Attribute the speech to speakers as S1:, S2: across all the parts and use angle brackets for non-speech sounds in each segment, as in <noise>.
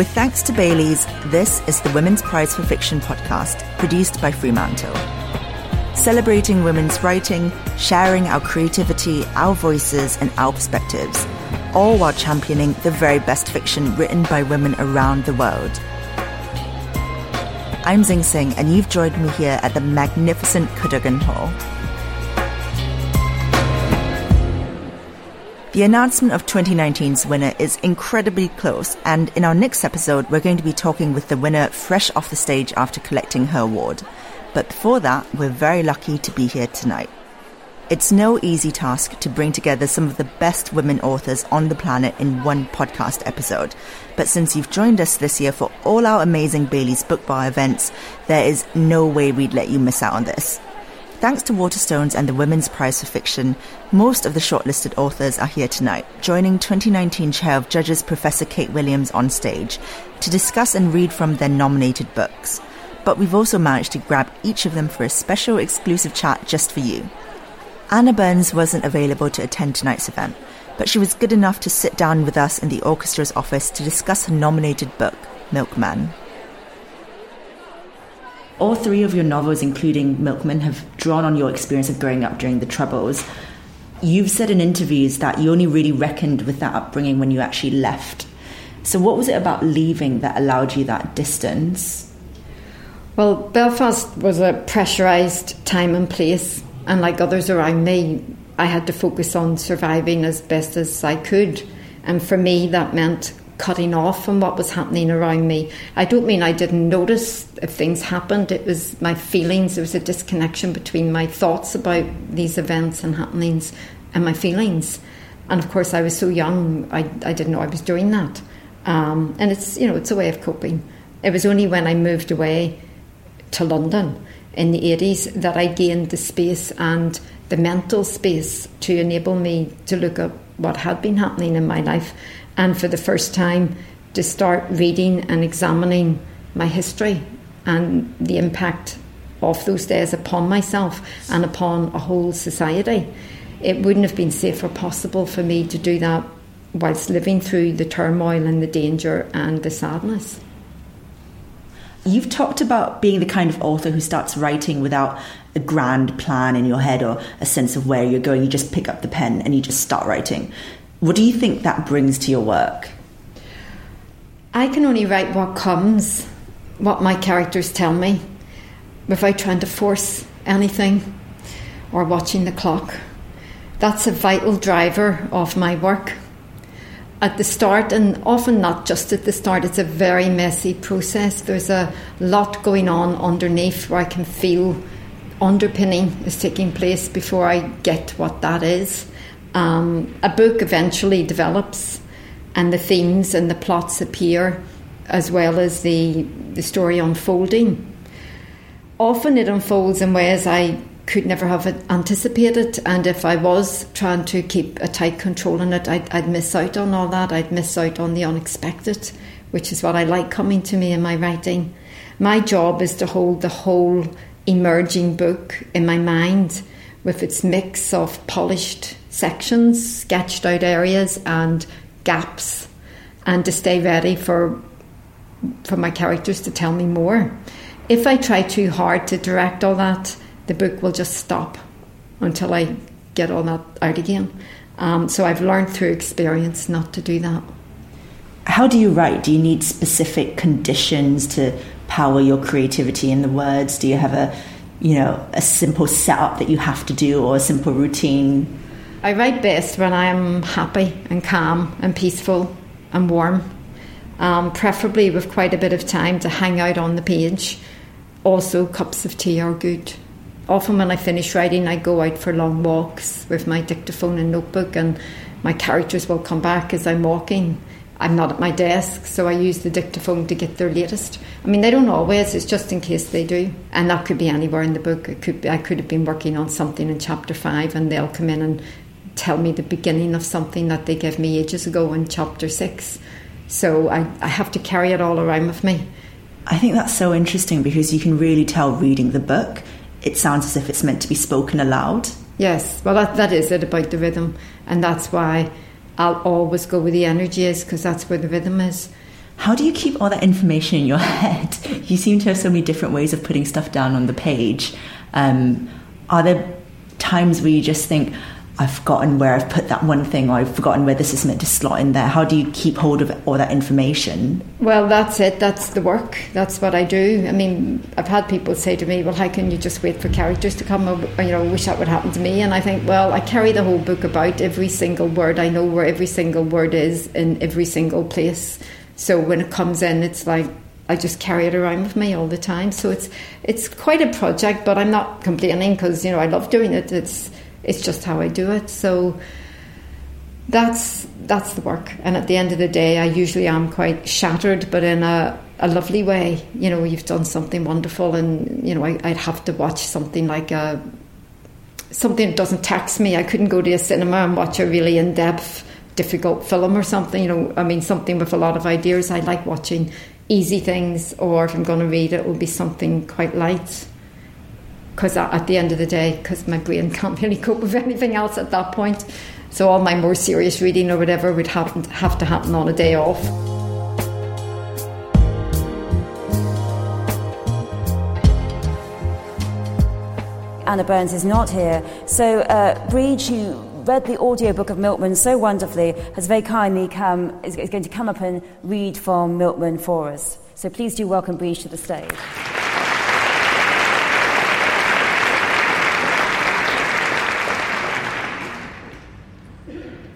S1: With thanks to Bailey's, this is the Women's Prize for Fiction podcast, produced by Fremantle. Celebrating women's writing, sharing our creativity, our voices, and our perspectives, all while championing the very best fiction written by women around the world. I'm Zing Tsjeng, and you've joined me here at the magnificent Cadogan Hall. The announcement of 2019's winner is incredibly close, and in our next episode, we're going to be talking with the winner fresh off the stage after collecting her award. But before that, we're very lucky to be here tonight. It's no easy task to bring together some of the best women authors on the planet in one podcast episode. But since you've joined us this year for all our amazing Bailey's Book Bar events, there is no way we'd let you miss out on this. Thanks to Waterstones and the Women's Prize for Fiction, most of the shortlisted authors are here tonight, joining 2019 Chair of Judges Professor Kate Williams on stage to discuss and read from their nominated books. But we've also managed to grab each of them for a special exclusive chat just for you. Anna Burns wasn't available to attend tonight's event, but she was good enough to sit down with us in the orchestra's office to discuss her nominated book, Milkman all three of your novels, including Milkman, have drawn on your experience of growing up during the Troubles. You've said in interviews that you only really reckoned with that upbringing when you actually left. So, what was it about leaving that allowed you that distance?
S2: Well, Belfast was a pressurised time and place, and like others around me, I had to focus on surviving as best as I could. And for me, that meant cutting off from what was happening around me. I don't mean I didn't notice if things happened, it was my feelings. There was a disconnection between my thoughts about these events and happenings and my feelings. And of course, I was so young, I, I didn't know I was doing that. Um, and it's, you know, it's a way of coping. It was only when I moved away to London in the 80s that I gained the space and the mental space to enable me to look at what had been happening in my life and for the first time to start reading and examining my history and the impact of those days upon myself and upon a whole society. It wouldn't have been safe or possible for me to do that whilst living through the turmoil and the danger and the sadness.
S1: You've talked about being the kind of author who starts writing without a grand plan in your head or a sense of where you're going. You just pick up the pen and you just start writing. What do you think that brings to your work?
S2: I can only write what comes, what my characters tell me, without trying to force anything or watching the clock. That's a vital driver of my work. At the start, and often not just at the start, it's a very messy process. There's a lot going on underneath where I can feel underpinning is taking place before I get what that is. Um, a book eventually develops, and the themes and the plots appear, as well as the the story unfolding. Often it unfolds in ways I could never have anticipated, and if I was trying to keep a tight control on it, I'd, I'd miss out on all that. I'd miss out on the unexpected, which is what I like coming to me in my writing. My job is to hold the whole emerging book in my mind with its mix of polished sections, sketched out areas, and gaps, and to stay ready for for my characters to tell me more. If I try too hard to direct all that, the book will just stop until I get all that out again. Um, so I've learned through experience not to do that.
S1: How do you write? Do you need specific conditions to power your creativity in the words? Do you have a you know a simple setup that you have to do or a simple routine?
S2: I write best when I am happy and calm and peaceful and warm, um, preferably with quite a bit of time to hang out on the page. Also, cups of tea are good. Often, when I finish writing, I go out for long walks with my dictaphone and notebook, and my characters will come back as I'm walking. I'm not at my desk, so I use the dictaphone to get their latest. I mean, they don't always; it's just in case they do, and that could be anywhere in the book. It could be, I could have been working on something in chapter five, and they'll come in and tell me the beginning of something that they gave me ages ago in chapter six. So I, I have to carry it all around with me.
S1: I think that's so interesting because you can really tell reading the book, it sounds as if it's meant to be spoken aloud.
S2: Yes, well, that, that is it about the rhythm, and that's why I'll always go where the energy is because that's where the rhythm is.
S1: How do you keep all that information in your <laughs> head? You seem to have so many different ways of putting stuff down on the page. Um, are there times where you just think, I've forgotten where I've put that one thing, or I've forgotten where this is meant to slot in there. How do you keep hold of all that information?
S2: Well, that's it. That's the work. That's what I do. I mean, I've had people say to me, "Well, how can you just wait for characters to come?" Or, you know, wish that would happen to me. And I think, well, I carry the whole book about every single word. I know where every single word is in every single place. So when it comes in, it's like I just carry it around with me all the time. So it's it's quite a project, but I'm not complaining because you know I love doing it. It's it's just how I do it. So that's that's the work. And at the end of the day, I usually am quite shattered, but in a, a lovely way. You know, you've done something wonderful, and you know, I, would have to watch something like a something that doesn't tax me. I couldn't go to a cinema and watch a really in depth, difficult film or something. You know, I mean, something with a lot of ideas. I like watching easy things, or if I'm going to read it, it will be something quite light because at the end of the day, because my brain <laughs> can't really cope with anything else at that point. So all my more serious reading or whatever would have, have to happen on a day off.
S3: Anna Burns is not here. So, uh, Bríd, you read the audiobook of Milkman so wonderfully, has very kindly come, is, is going to come up and read from Milkman for us. So please do welcome Bríd to the stage.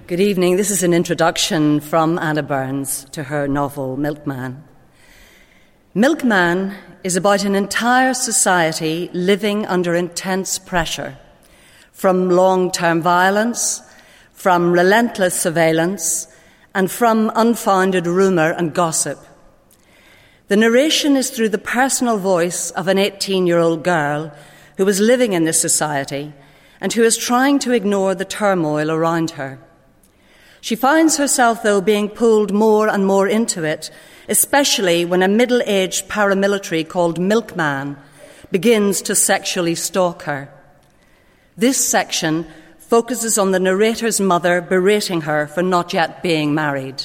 S4: Good evening. This is an introduction from Anna Burns to her novel Milkman. Milkman is about an entire society living under intense pressure from long term violence, from relentless surveillance, and from unfounded rumour and gossip. The narration is through the personal voice of an 18 year old girl who is living in this society and who is trying to ignore the turmoil around her. She finds herself, though, being pulled more and more into it, especially when a middle aged paramilitary called Milkman begins to sexually stalk her. This section focuses on the narrator's mother berating her for not yet being married.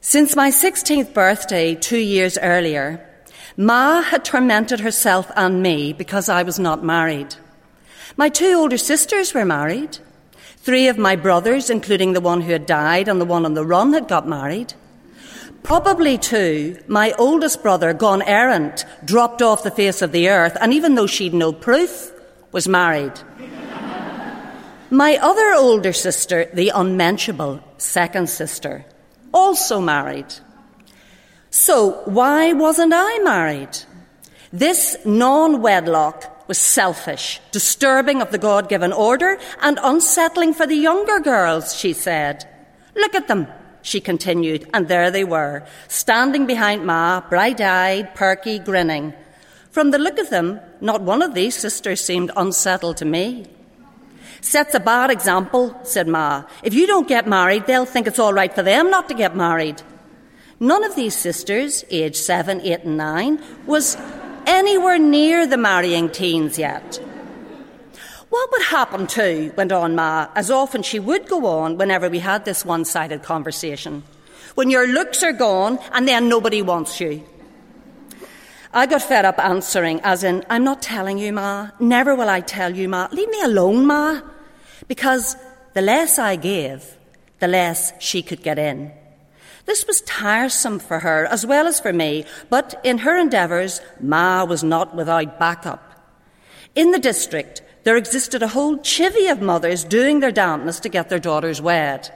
S4: Since my 16th birthday, two years earlier, Ma had tormented herself and me because I was not married. My two older sisters were married. Three of my brothers, including the one who had died and the one on the run, had got married. Probably too, my oldest brother, gone errant, dropped off the face of the earth, and even though she'd no proof, was married. <laughs> my other older sister, the unmentionable second sister, also married. So why wasn't I married? This non wedlock was selfish, disturbing of the God given order, and unsettling for the younger girls, she said. Look at them, she continued, and there they were, standing behind Ma, bright eyed, perky, grinning. From the look of them, not one of these sisters seemed unsettled to me. Sets a bad example, said Ma. If you don't get married, they'll think it's all right for them not to get married. None of these sisters, aged seven, eight, and nine, was anywhere near the marrying teens yet. What would happen too, went on Ma, as often she would go on whenever we had this one sided conversation, when your looks are gone and then nobody wants you. I got fed up answering, as in, I'm not telling you, Ma. Never will I tell you, Ma. Leave me alone, Ma. Because the less I gave, the less she could get in. This was tiresome for her as well as for me, but in her endeavours, Ma was not without backup. In the district, there existed a whole chivy of mothers doing their damnedest to get their daughters wed.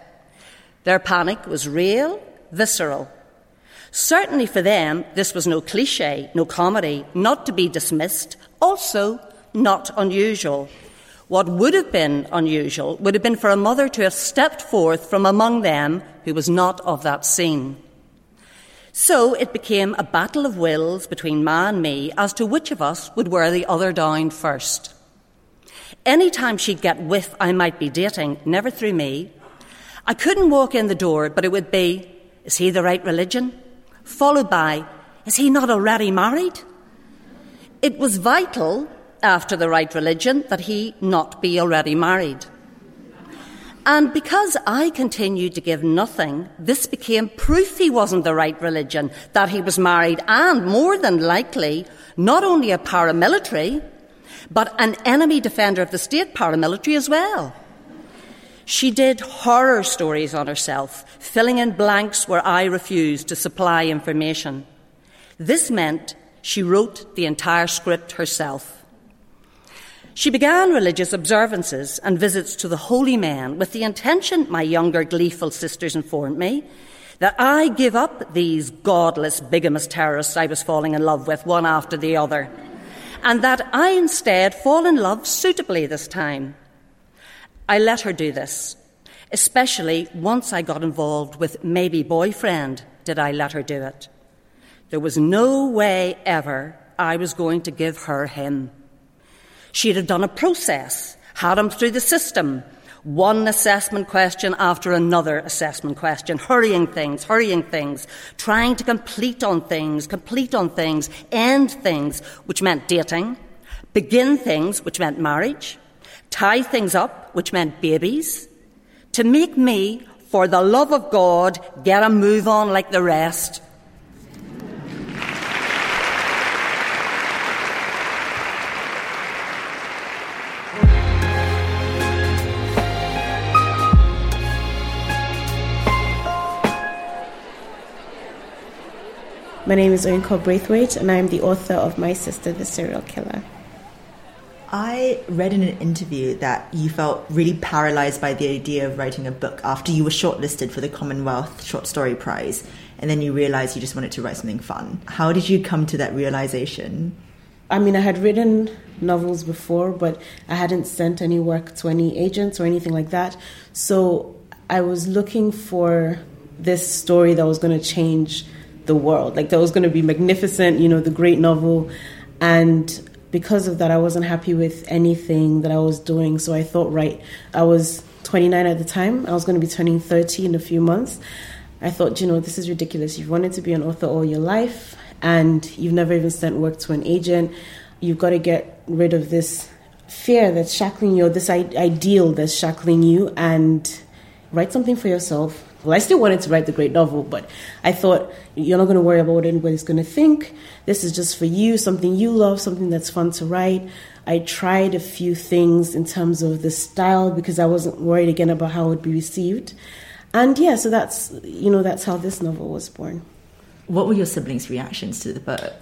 S4: Their panic was real, visceral. Certainly for them, this was no cliche, no comedy, not to be dismissed, also not unusual. What would have been unusual would have been for a mother to have stepped forth from among them who was not of that scene. So it became a battle of wills between Ma and me as to which of us would wear the other down first. Any time she'd get with I might be dating, never through me, I couldn't walk in the door, but it would be, is he the right religion? Followed by, is he not already married? It was vital after the right religion that he not be already married. And because I continued to give nothing, this became proof he wasn't the right religion, that he was married and, more than likely, not only a paramilitary, but an enemy defender of the state paramilitary as well. She did horror stories on herself, filling in blanks where I refused to supply information. This meant she wrote the entire script herself. She began religious observances and visits to the holy men with the intention, my younger gleeful sisters informed me, that I give up these godless, bigamous terrorists I was falling in love with one after the other, and that I instead fall in love suitably this time. I let her do this, especially once I got involved with maybe boyfriend, did I let her do it. There was no way ever I was going to give her him. She'd have done a process, had him through the system, one assessment question after another assessment question, hurrying things, hurrying things, trying to complete on things, complete on things, end things, which meant dating, begin things, which meant marriage, tie things up, which meant babies, to make me, for the love of God, get a move on like the rest.
S5: My name is Oyinkan Braithwaite, and I am the author of My Sister, the Serial Killer.
S1: I read in an interview that you felt really paralyzed by the idea of writing a book after you were shortlisted for the Commonwealth Short Story Prize, and then you realized you just wanted to write something fun. How did you come to that realization?
S5: I mean, I had written novels before, but I hadn't sent any work to any agents or anything like that. So I was looking for this story that was going to change the world. Like that was going to be magnificent, you know, the great novel. And because of that, I wasn't happy with anything that I was doing. So I thought, right, I was 29 at the time. I was going to be turning 30 in a few months. I thought, you know, this is ridiculous. You've wanted to be an author all your life and you've never even sent work to an agent. You've got to get rid of this fear that's shackling you, this ideal that's shackling you, and write something for yourself well, I still wanted to write the great novel, but I thought you're not going to worry about what anybody's going to think. This is just for you, something you love, something that's fun to write. I tried a few things in terms of the style because I wasn't worried again about how it would be received. And yeah, so that's you know that's how this novel was born.
S1: What were your siblings' reactions to the book?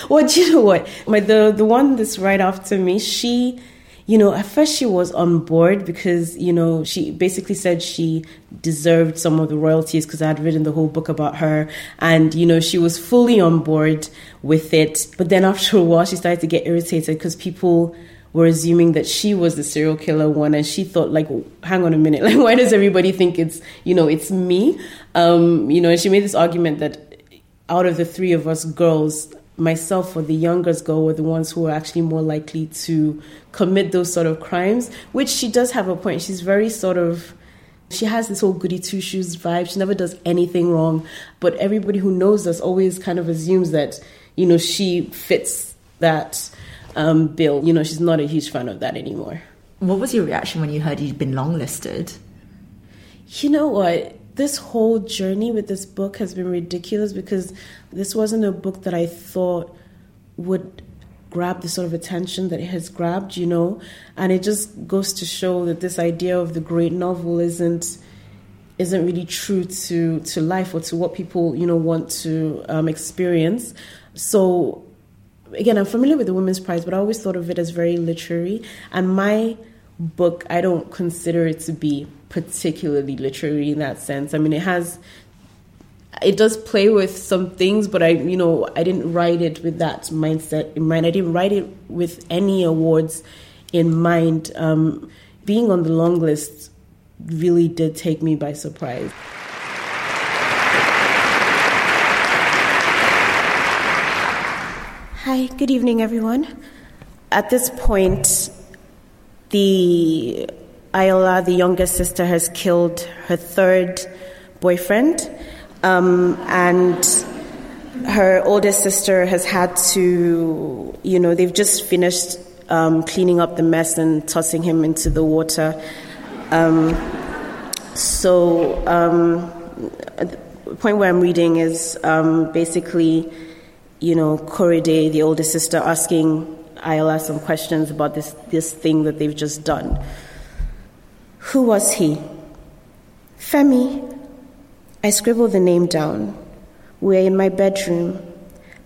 S1: <laughs>
S5: well, you know what? My the the one that's right after me, she you know, at first she was on board because, you know, she basically said she deserved some of the royalties because I had written the whole book about her. And, you know, she was fully on board with it. But then after a while, she started to get irritated because people were assuming that she was the serial killer one and she thought like hang on a minute <laughs> like why does everybody think it's you know it's me um you know and she made this argument that out of the three of us girls myself or the youngest girl were the ones who were actually more likely to commit those sort of crimes, which she does have a point. She's very sort of she has this whole goody two shoes vibe. She never does anything wrong, but everybody who knows us always kind of assumes that you know she fits that um, bill. You know, she's not a huge fan of that anymore.
S1: What was your reaction when you heard you'd been longlisted?
S5: You know what? This whole journey with this book has been ridiculous because this wasn't a book that I thought would grab the sort of attention that it has grabbed, you know, and it just goes to show that this idea of the great novel isn't isn't really true to to life or to what people you know want to um, experience. So again, I'm familiar with the Women's Prize, but I always thought of it as very literary, and my book I don't consider it to be particularly literary in that sense. I mean, it has it does play with some things, but I, you know, I didn't write it with that mindset in mind. I didn't write it with any awards in mind. Um, being on the long list really did take me by surprise. Hi, good evening, everyone. At this point, the Ayoola, the youngest sister, has killed her third boyfriend, um, and her oldest sister has had to, you know, they've just finished um, cleaning up the mess and tossing him into the water. Um, So, um, the point where I'm reading is um, basically, you know, Korede, the older sister, asking Ayoola some questions about this, this thing that they've just done. Who was he? Femi. I scribbled the name down. We're in my bedroom.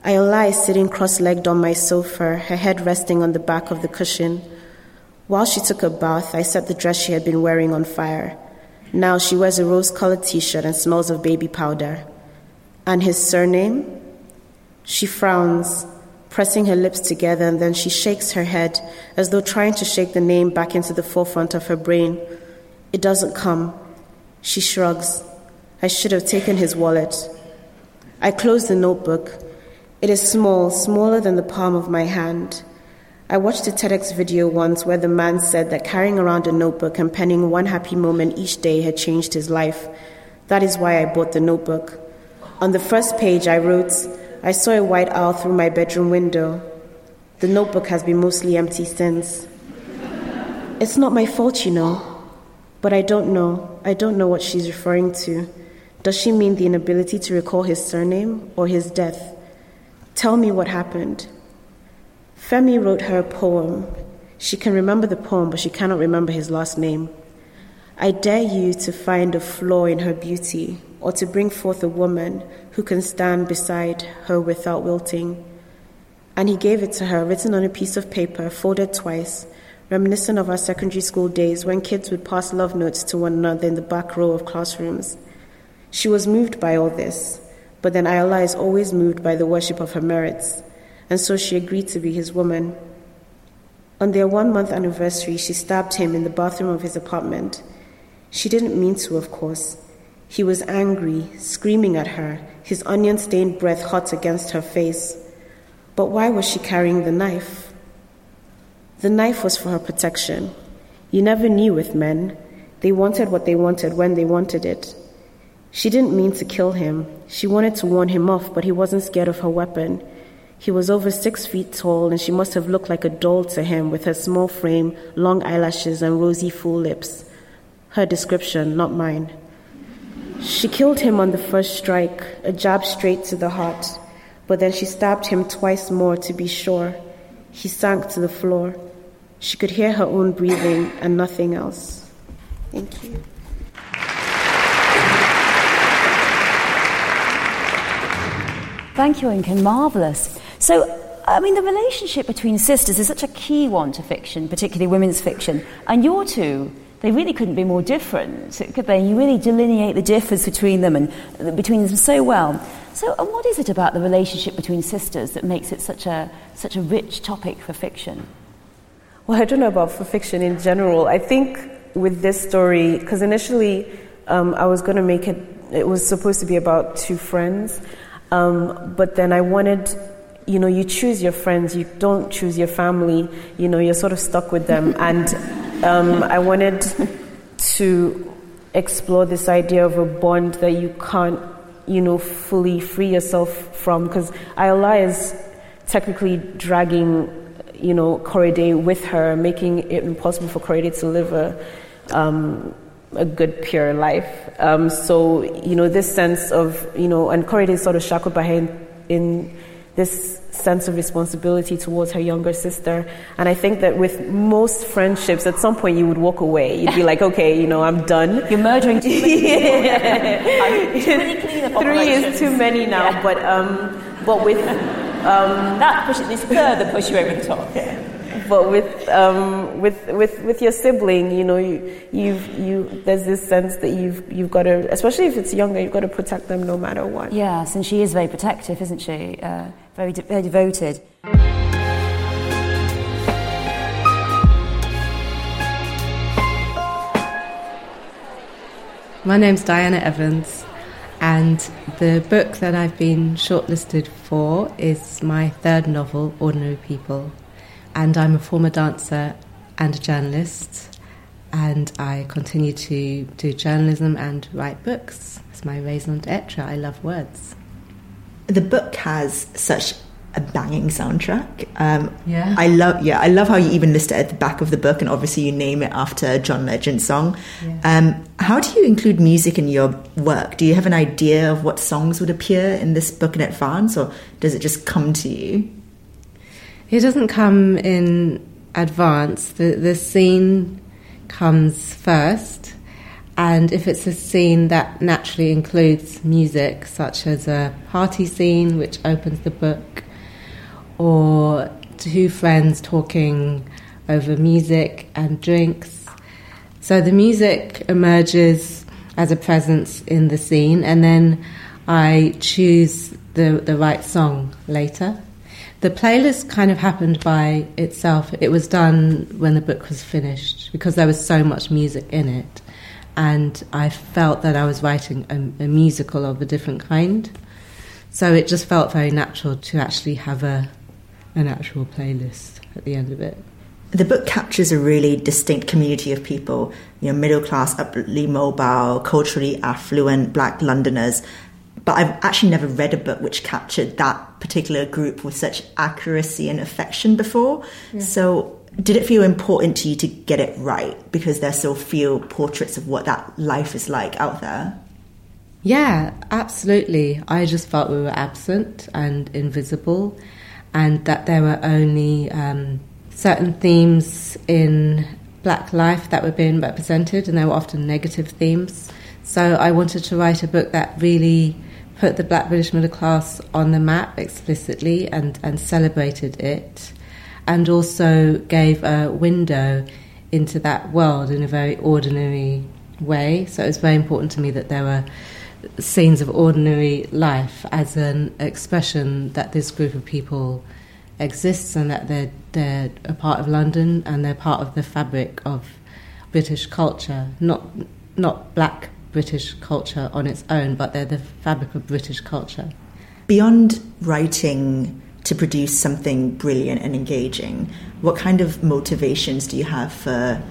S5: I is sitting cross legged on my sofa, her head resting on the back of the cushion. While she took a bath, I set the dress she had been wearing on fire. Now she wears a rose colored t shirt and smells of baby powder. And his surname? She frowns, pressing her lips together, and then she shakes her head as though trying to shake the name back into the forefront of her brain. It doesn't come. She shrugs. I should have taken his wallet. I close the notebook. It is small, smaller than the palm of my hand. I watched a TEDx video once where the man said that carrying around a notebook and penning one happy moment each day had changed his life. That is why I bought the notebook. On the first page, I wrote, I saw a white owl through my bedroom window. The notebook has been mostly empty since. It's not my fault, you know. But I don't know. I don't know what she's referring to. Does she mean the inability to recall his surname or his death? Tell me what happened. Femi wrote her a poem. She can remember the poem, but she cannot remember his last name. I dare you to find a flaw in her beauty, or to bring forth a woman who can stand beside her without wilting. And he gave it to her, written on a piece of paper, folded twice, reminiscent of our secondary school days when kids would pass love notes to one another in the back row of classrooms. She was moved by all this, but then Ayoola is always moved by the worship of her merits, and so she agreed to be his woman. On their one month anniversary, she stabbed him in the bathroom of his apartment. She didn't mean to, of course. He was angry, screaming at her, his onion stained breath hot against her face. But why was she carrying the knife? The knife was for her protection. You never knew with men. They wanted what they wanted when they wanted it. She didn't mean to kill him. She wanted to warn him off, but he wasn't scared of her weapon. He was over six feet tall, and she must have looked like a doll to him with her small frame, long eyelashes, and rosy, full lips. Her description, not mine. She killed him on the first strike, a jab straight to the heart, but then she stabbed him twice more to be sure. He sank to the floor. She could hear her own breathing and nothing else. Thank you.
S3: Thank you, Inken. Marvellous. So, I mean, the relationship between sisters is such a key one to fiction, particularly women's fiction. And your two, they really couldn't be more different, could they? You really delineate the difference between them and between them so well. So, and what is it about the relationship between sisters that makes it such a such a rich topic for fiction?
S5: Well, I don't know about for fiction in general. I think with this story, because initially um, I was going to make it. It was supposed to be about two friends, um, but then I wanted, you know, you choose your friends, you don't choose your family, you know, you're sort of stuck with them. <laughs> and um, I wanted to explore this idea of a bond that you can't, you know, fully free yourself from. Because Ayoola is technically dragging, you know, Korede with her, making it impossible for Korede to live a, um, a good, pure life. Um, so, you know, this sense of, you know, and Korede is sort of shackled by her in, in this sense of responsibility towards her younger sister. And I think that with most friendships, at some point you would walk away. You'd be like, okay, you know, I'm done.
S3: You're murdering too many <laughs>
S5: yeah. Three is too many now, yeah. but, um, but with. Um,
S3: that pushes this further push you over the top. Yeah
S5: but with um, with with with your sibling, you know, you you've you there's this sense that you've you've got to, especially if it's younger, you've got to protect them no matter what.
S3: Yes, and she is very protective, isn't she? Uh, very de- very devoted.
S6: My name's Diana Evans, and the book that I've been shortlisted for is my third novel, Ordinary People and I'm a former dancer and a journalist, and I continue to do journalism and write books. It's my raison d'etre. I love words.
S1: The book has such a banging soundtrack. Um,
S6: Yeah.
S1: I love. Yeah, I love how you even list it at the back of the book, and obviously you name it after John Legend song. Um, how do you include music in your work? Do you have an idea of what songs would appear in this book in advance, or does it just come to you?
S6: It doesn't come in advance. The the scene comes first, and if it's a scene that naturally includes music, such as a party scene which opens the book, or two friends talking over music and drinks, so the music emerges as a presence in the scene, and then I choose the the right song later. The playlist kind of happened by itself. It was done when the book was finished because there was so much music in it, and I felt that I was writing a, a musical of a different kind. So it just felt very natural to actually have a an actual playlist at the end of it.
S1: The book captures a really distinct community of people, you know, middle class, upwardly mobile, culturally affluent black Londoners. But I've actually never read a book which captured that particular group with such accuracy and affection before. So, did it feel important to you to get it right because there's so few portraits of what that life is like out there?
S6: Yeah, absolutely. I just felt we were absent and invisible, and that there were only um, certain themes in black life that were being represented, and they were often negative themes. So I wanted to write a book that really put the black British middle class on the map explicitly and, and celebrated it, and also gave a window into that world in a very ordinary way. So it was very important to me that there were scenes of ordinary life as an expression that this group of people exists and that they're, they're a part of London and they're part of the fabric of British culture, not, not black British culture on its own, but they're the fabric of British culture.
S1: Beyond writing to produce something brilliant and engaging, what kind of motivations do you have for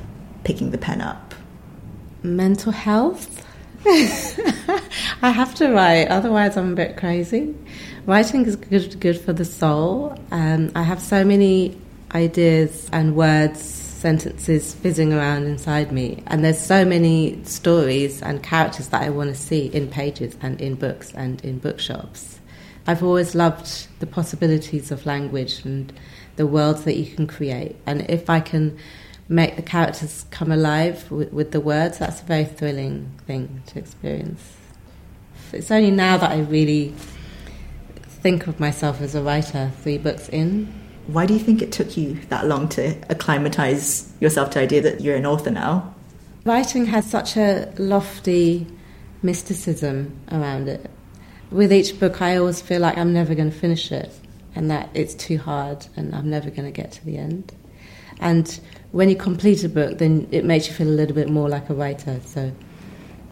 S1: picking the pen up?
S6: Mental health. <laughs> I have to write, otherwise I'm a bit crazy. Writing is good, good for the soul. Um, I have so many ideas and words, sentences fizzing around inside me, and there's so many stories and characters that I want to see in pages and in books and in bookshops. I've always loved the possibilities of language and the worlds that you can create, and if I can make the characters come alive with, with the words, that's a very thrilling thing to experience. It's only now that I really think of myself as a writer, three books in.
S1: Why do you think it took you that long to acclimatize yourself to the idea that you're an author now?
S6: Writing has such a lofty mysticism around it. With each book, I always feel like I'm never going to finish it and that it's too hard and I'm never going to get to the end. And when you complete a book, then it makes you feel a little bit more like a writer. So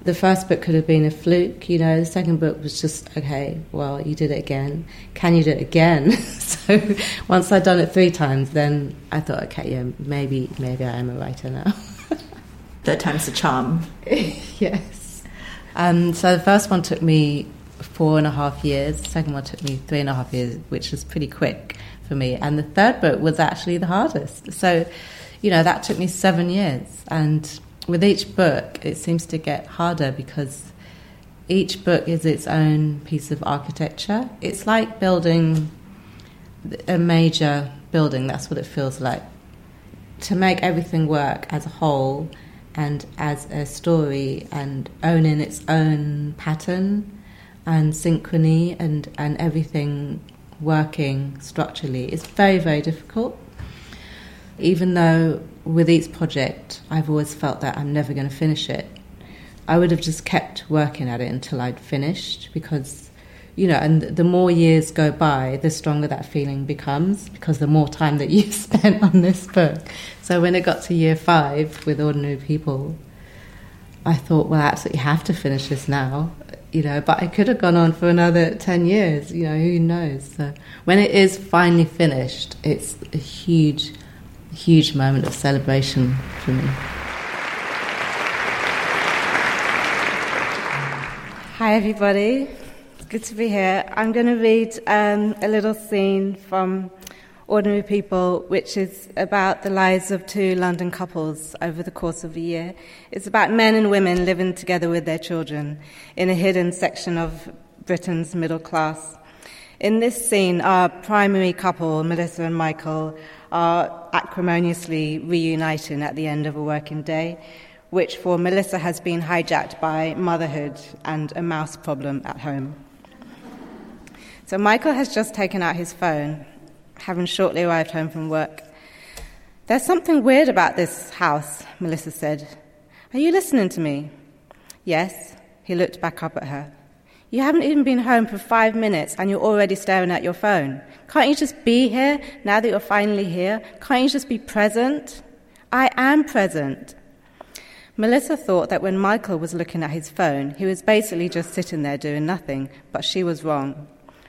S6: the first book could have been a fluke, you know. The second book was just okay. Well, you did it again. Can you do it again? <laughs> so once I'd done it three times, then I thought, okay, yeah, maybe maybe I am a writer now. <laughs>
S1: Third time's the charm. <laughs>
S6: yes. Um, so the first one took me four and a half years. The second one took me three and a half years, which was pretty quick for me. And the third book was actually the hardest. So, you know, that took me seven years. And with each book, it seems to get harder because each book is its own piece of architecture. It's like building a major building, that's what it feels like. To make everything work as a whole and as a story and owning its own pattern and synchrony and, and everything working structurally is very, very difficult. Even though with each project I've always felt that I'm never going to finish it, I would have just kept working at it until I'd finished because, you know, and the more years go by, the stronger that feeling becomes because the more time that <laughs> you've spent on this book. So when it got to year five with Ordinary People, I thought, well, I absolutely have to finish this now, you know, but I could have gone on for another 10 years, you know, who knows. So when it is finally finished, it's a huge, huge moment of celebration for me. Hi, everybody.
S7: good to be here. I'm going to read um, a little scene from Ordinary People, which is about the lives of two London couples over the course of a year. It's about men and women living together with their children in a hidden section of Britain's middle class. In this scene, our primary couple, Melissa and Michael, are acrimoniously reuniting at the end of a working day, which for Melissa has been hijacked by motherhood and a mouse problem at home. So Michael has just taken out his phone having shortly arrived home from work. There's something weird about this house, Melissa said. Are you listening to me? Yes. He looked back up at her. You haven't even been home for five minutes and you're already staring at your phone. Can't you just be here now that you're finally here? Can't you just be present? I am present. Melissa thought that when Michael was looking at his phone, he was basically just sitting there doing nothing, but she was wrong.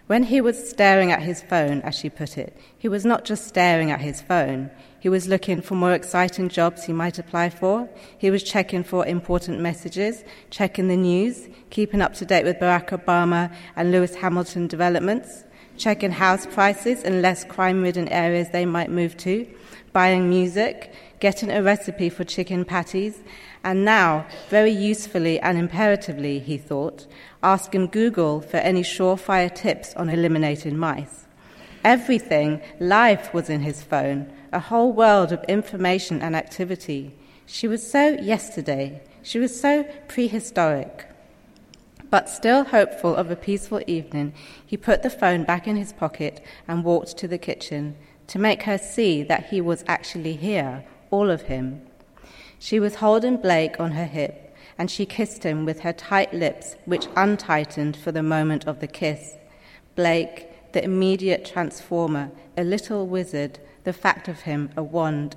S7: When he was staring at his phone, as she put it, he was not just staring at his phone. He was looking for more exciting jobs he might apply for. He was checking for important messages, checking the news, keeping up to date with Barack Obama and Lewis Hamilton developments, checking house prices in less crime ridden areas they might move to, buying music, getting a recipe for chicken patties, and now, very usefully and imperatively, he thought, asking Google for any surefire tips on eliminating mice. Everything, life was in his phone, a whole world of information and activity. She was so yesterday, she was so prehistoric. But still hopeful of a peaceful evening, he put the phone back in his pocket and walked to the kitchen to make her see that he was actually here, all of him. She was holding Blake on her hip, and she kissed him with her tight lips, which untightened for the moment of the kiss. Blake, the immediate transformer, a little wizard, the fact of him, a wand.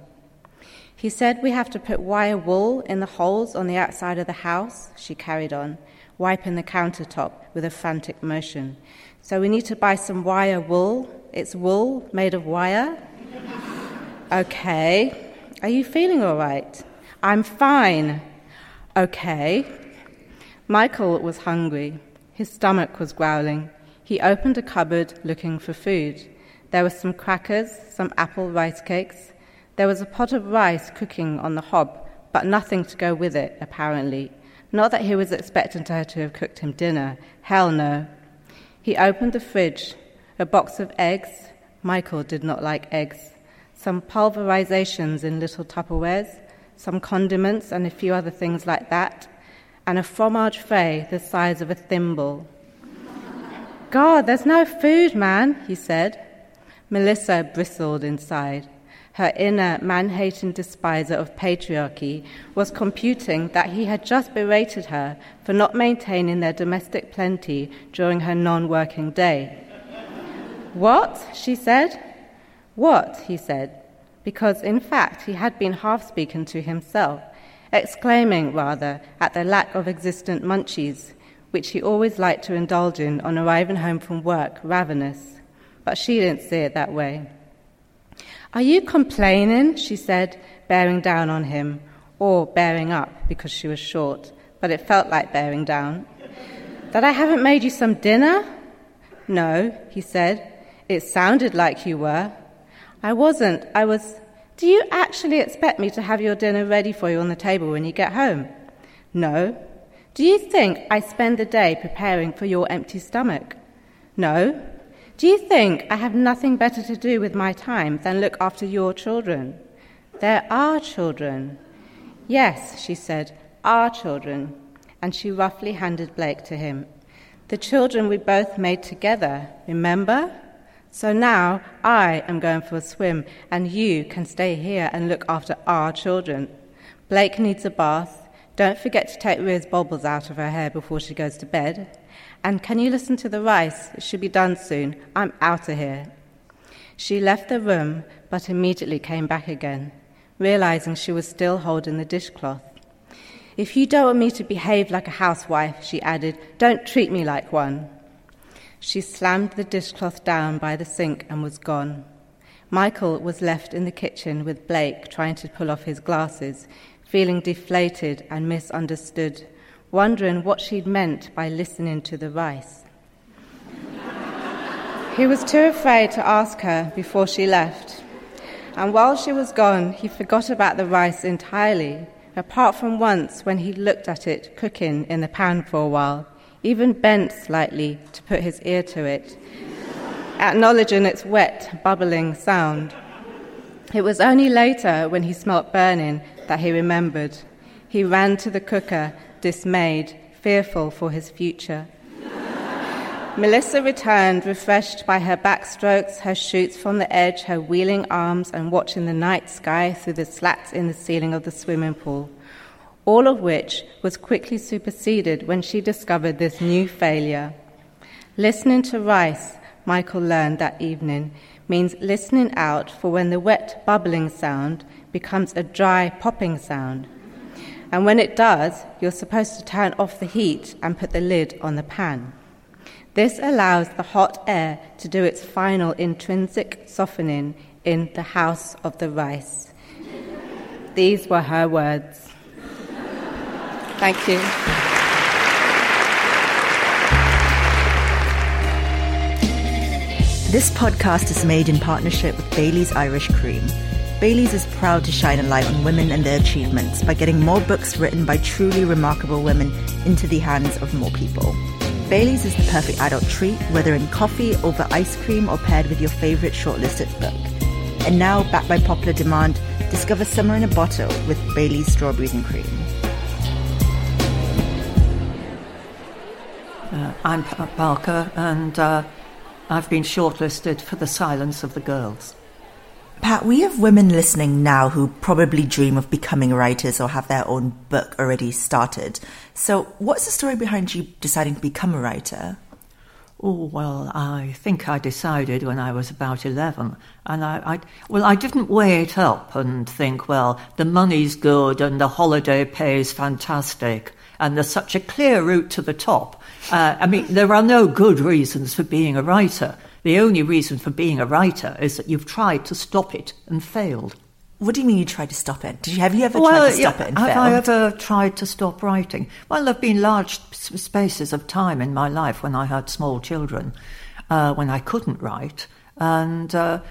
S7: He said we have to put wire wool in the holes on the outside of the house, she carried on, wiping the countertop with a frantic motion. So we need to buy some wire wool. It's wool made of wire. <laughs> okay. Are you feeling all right? I'm fine. Okay. Michael was hungry. His stomach was growling. He opened a cupboard looking for food. There were some crackers, some apple rice cakes. There was a pot of rice cooking on the hob, but nothing to go with it, apparently. Not that he was expecting her to have cooked him dinner. Hell no. He opened the fridge. A box of eggs. Michael did not like eggs. Some pulverizations in little Tupperwares some condiments, and a few other things like that, and a fromage frais the size of a thimble. God, there's no food, man, he said. Melissa bristled inside. Her inner man hating despiser of patriarchy was computing that he had just berated her for not maintaining their domestic plenty during her non working day. what? she said. What? he said because in fact he had been half speaking to himself, exclaiming rather at the lack of existent munchies, which he always liked to indulge in on arriving home from work, ravenous. But she didn't see it that way. Are you complaining? she said, bearing down on him, or bearing up because she was short, but it felt like bearing down. that I haven't made you some dinner? No, he said. It sounded like you were. I wasn't. I was. Do you actually expect me to have your dinner ready for you on the table when you get home? No. Do you think I spend the day preparing for your empty stomach? No. Do you think I have nothing better to do with my time than look after your children? There are children. Yes, she said, our children. And she roughly handed Blake to him. The children we both made together, remember? So now I am going for a swim, and you can stay here and look after our children. Blake needs a bath. Don't forget to take Ria's bobbles out of her hair before she goes to bed. And can you listen to the rice? It should be done soon. I'm out of here. She left the room, but immediately came back again, realizing she was still holding the dishcloth. If you don't want me to behave like a housewife, she added, don't treat me like one. She slammed the dishcloth down by the sink and was gone. Michael was left in the kitchen with Blake trying to pull off his glasses, feeling deflated and misunderstood, wondering what she'd meant by listening to the rice. He was too afraid to ask her before she left. And while she was gone, he forgot about the rice entirely, apart from once when he looked at it cooking in the pan for a while, even bent slightly to put his ear to it, acknowledging its wet, bubbling sound. It was only later, when he smelt burning, that he remembered. He ran to the cooker, dismayed, fearful for his future. <laughs> Melissa returned, refreshed by her backstrokes, her shoots from the edge, her wheeling arms, and watching the night sky through the slats in the ceiling of the swimming pool. All of which was quickly superseded when she discovered this new failure. Listening to Rice, Michael learned that evening, means listening out for when the wet bubbling sound becomes a dry popping sound. And when it does, you're supposed to turn off the heat and put the lid on the pan. This allows the hot air to do its final intrinsic softening in the house of the rice. These were her words. Thank you.
S1: This podcast is made in partnership with Bailey's Irish Cream. Bailey's is proud to shine a light on women and their achievements by getting more books written by truly remarkable women into the hands of more people. Bailey's is the perfect adult treat, whether in coffee, over ice cream, or paired with your favorite shortlisted book. And now, backed by popular demand, discover summer in a bottle with Bailey's strawberries and cream.
S8: Uh, I'm Pat Barker, and uh, I've been shortlisted for The Silence of the Girls.
S1: Pat, we have women listening now who probably dream of becoming writers or have their own book already started. So, what's the story behind you deciding to become a writer?
S8: Oh, well, I think I decided when I was about 11. And I, I, well, I didn't weigh it up and think, well, the money's good and the holiday pay is fantastic and there's such a clear route to the top. Uh, I mean, there are no good reasons for being a writer. The only reason for being a writer is that you've tried to stop it and failed.
S1: What do you mean you tried to stop it? Did you have you ever
S8: well,
S1: tried to stop
S8: yeah,
S1: it and
S8: have
S1: failed?
S8: I ever tried to stop writing? Well, there've been large spaces of time in my life when I had small children, uh, when I couldn't write, and uh,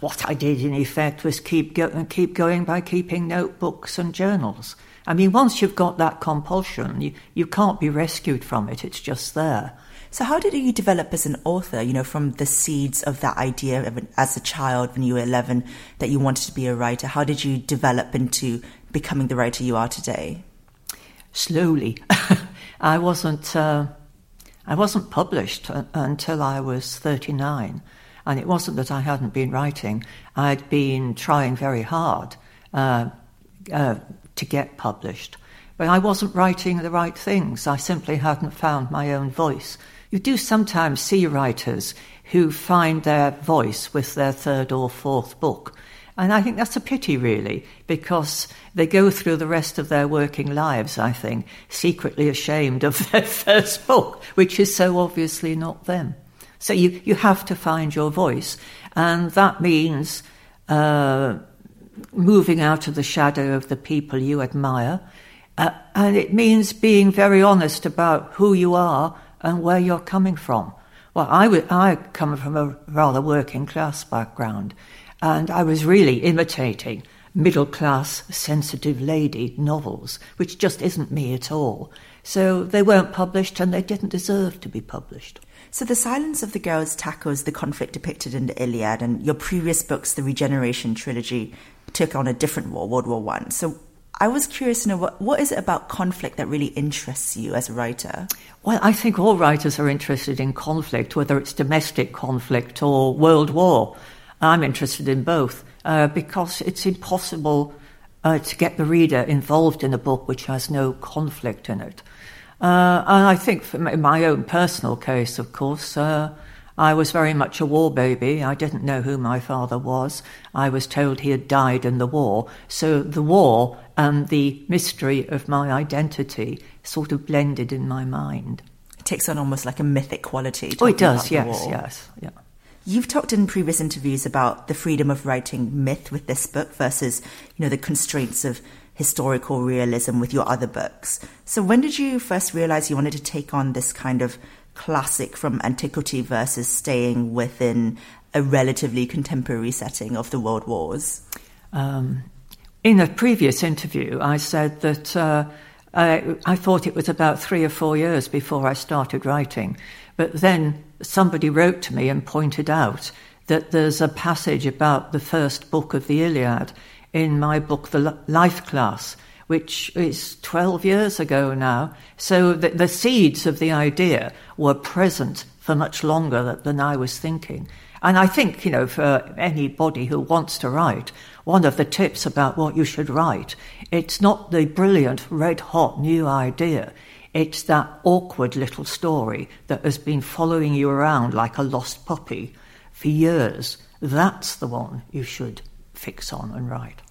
S8: what I did in effect was keep go- keep going by keeping notebooks and journals. I mean, once you've got that compulsion, you, you can't be rescued from it. It's just there.
S1: So, how did you develop as an author? You know, from the seeds of that idea of, as a child when you were 11 that you wanted to be a writer, how did you develop into becoming the writer you are today?
S8: Slowly. <laughs> I wasn't. Uh, I wasn't published until I was 39. And it wasn't that I hadn't been writing, I'd been trying very hard uh, uh, to get published. But I wasn't writing the right things. I simply hadn't found my own voice. You do sometimes see writers who find their voice with their third or fourth book. And I think that's a pity, really, because they go through the rest of their working lives, I think, secretly ashamed of <laughs> their first book, which is so obviously not them. So you, you have to find your voice, and that means uh, moving out of the shadow of the people you admire, uh, and it means being very honest about who you are and where you're coming from. Well, I, w- I come from a rather working class background, and I was really imitating middle class, sensitive lady novels, which just isn't me at all. So they weren't published and they didn't deserve to be published.
S1: So, The Silence of the Girls tackles the conflict depicted in the Iliad, and your previous books, the Regeneration trilogy, took on a different war, World War One. So, I was curious to know what, what is it about conflict that really interests you as a writer?
S8: Well, I think all writers are interested in conflict, whether it's domestic conflict or world war. I'm interested in both uh, because it's impossible uh, to get the reader involved in a book which has no conflict in it. Uh, and I think, in my own personal case, of course, uh, I was very much a war baby. I didn't know who my father was. I was told he had died in the war. So the war and the mystery of my identity sort of blended in my mind.
S1: It takes on almost like a mythic quality.
S8: Oh, it does, yes, yes, yeah.
S1: You've talked in previous interviews about the freedom of writing myth with this book versus, you know, the constraints of historical realism with your other books. So when did you first realize you wanted to take on this kind of classic from antiquity versus staying within a relatively contemporary setting of the world wars?
S8: Um, in a previous interview, I said that uh, I, I thought it was about three or four years before I started writing. But then somebody wrote to me and pointed out that there's a passage about the first book of the Iliad in my book, The Life Class, which is 12 years ago now. So the, the seeds of the idea were present for much longer than I was thinking. And I think, you know, for anybody who wants to write, one of the tips about what you should write, it's not the brilliant, red hot new idea. It's that awkward little story that has been following you around like a lost puppy for years. That's the one you should fix on and write.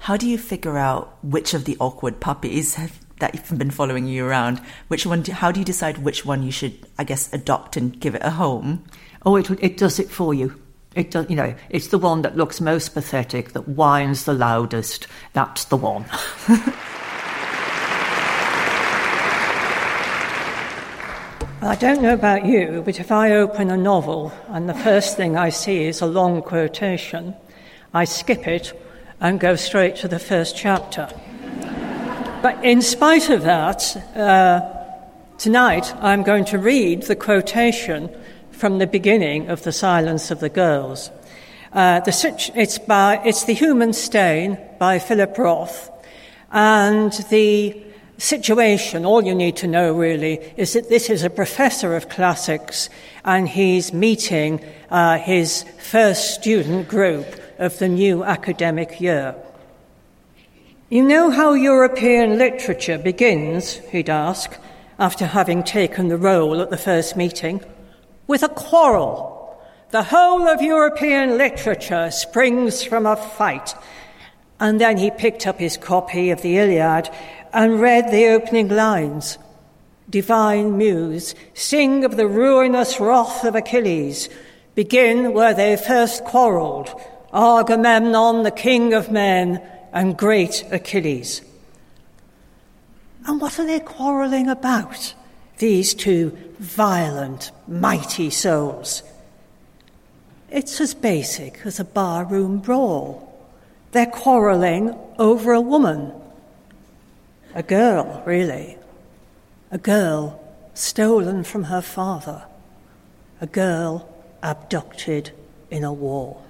S1: How do you figure out which of the awkward puppies have, that have been following you around? Which one? Do, how do you decide which one you should, I guess, adopt and give it a home?
S8: Oh, it it does it for you. It does, you know, it's the one that looks most pathetic, that whines the loudest. That's the one. <laughs>
S9: I don't know about you, but if I open a novel and the first thing I see is a long quotation, I skip it and go straight to the first chapter. but in spite of that, uh, tonight I'm going to read the quotation from the beginning of The Silence of the Girls. Uh, the, it's, by, it's The Human Stain by Philip Roth, and the situation, all you need to know really, is that this is a professor of classics and he's meeting uh, his first student group of the new academic year. You know how European literature begins, he'd ask, after having taken the role at the first meeting? With a quarrel. The whole of European literature springs from a fight. And then he picked up his copy of the Iliad and read the opening lines. Divine Muse, sing of the ruinous wrath of Achilles. Begin where they first quarrelled, Agamemnon, the king of men, and great Achilles. And what are they quarrelling about, these two violent, mighty souls? It's as basic as a barroom brawl. They're quarrelling over a woman. A girl, really. A girl stolen from her father. A girl abducted in a war.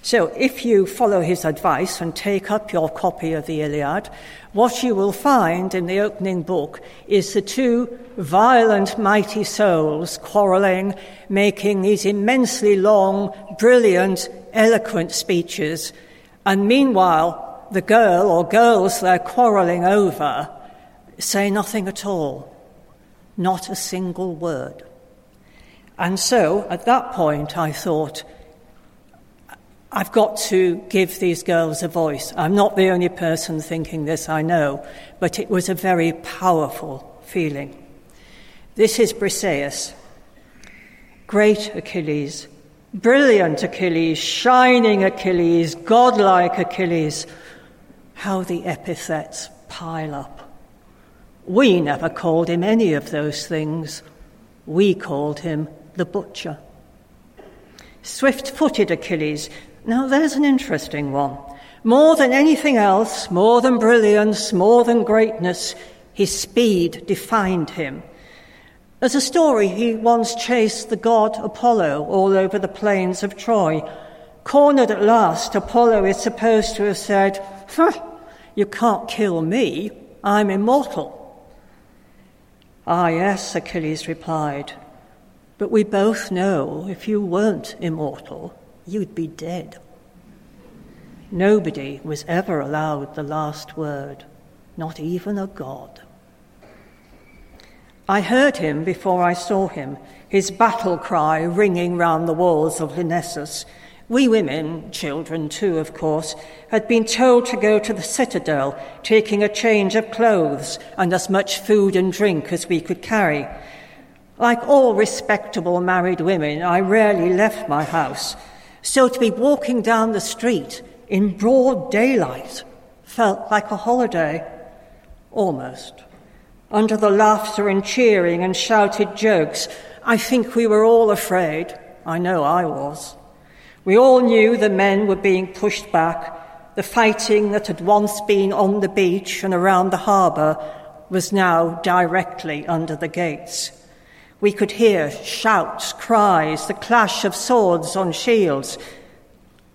S9: So, if you follow his advice and take up your copy of the Iliad, what you will find in the opening book is the two violent, mighty souls quarreling, making these immensely long, brilliant, eloquent speeches, and meanwhile, the girl or girls they're quarreling over say nothing at all, not a single word. And so, at that point, I thought, I've got to give these girls a voice. I'm not the only person thinking this, I know, but it was a very powerful feeling. This is Briseis. Great Achilles, brilliant Achilles, shining Achilles, godlike Achilles. How the epithets pile up. We never called him any of those things. We called him the butcher. Swift footed Achilles, now, there's an interesting one. More than anything else, more than brilliance, more than greatness, his speed defined him. As a story, he once chased the god Apollo all over the plains of Troy. Cornered at last, Apollo is supposed to have said, huh, You can't kill me, I'm immortal. Ah, yes, Achilles replied, but we both know if you weren't immortal, you'd be dead. Nobody was ever allowed the last word, not even a god. I heard him before I saw him, his battle cry ringing round the walls of Lyrnessus. We women, children too, of course, had been told to go to the citadel, taking a change of clothes and as much food and drink as we could carry. Like all respectable married women, I rarely left my house, so to be walking down the street in broad daylight felt like a holiday, almost. Under the laughter and cheering and shouted jokes, I think we were all afraid. I know I was. We all knew the men were being pushed back. The fighting that had once been on the beach and around the harbour was now directly under the gates. We could hear shouts, cries, the clash of swords on shields,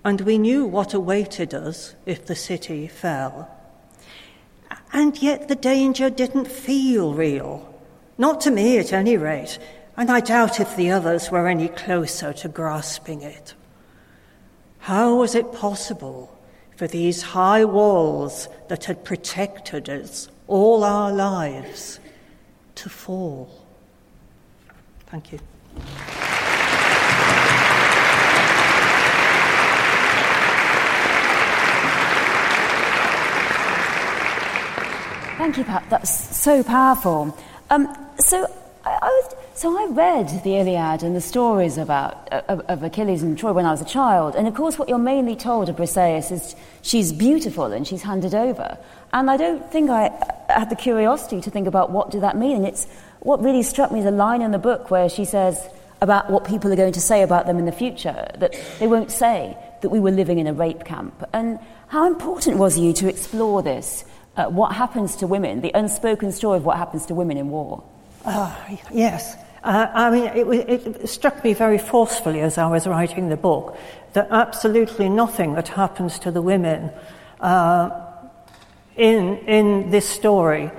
S9: and we knew what awaited us if the city fell. And yet the danger didn't feel real. Not to me, at any rate, and I doubt if the others were any closer to grasping it. How was it possible for these high walls that had protected us all our lives to fall? Thank you.
S3: Thank you, Pat. That's so powerful. Um, so I, I was so I read the Iliad and the stories about of, of, Achilles and Troy when I was a child, and of course, what you're mainly told of Briseis is she's beautiful and she's handed over. And I don't think I had the curiosity to think about what did that mean. And it's what really struck me is a line in the book where she says about what people are going to say about them in the future that they won't say that we were living in a rape camp. And how important was you to explore this? Uh, what happens to women, the unspoken story of what happens to women in war?
S9: Uh, yes. Uh, I mean, it, it, struck me very forcefully as I was writing the book that absolutely nothing that happens to the women uh, in, in this story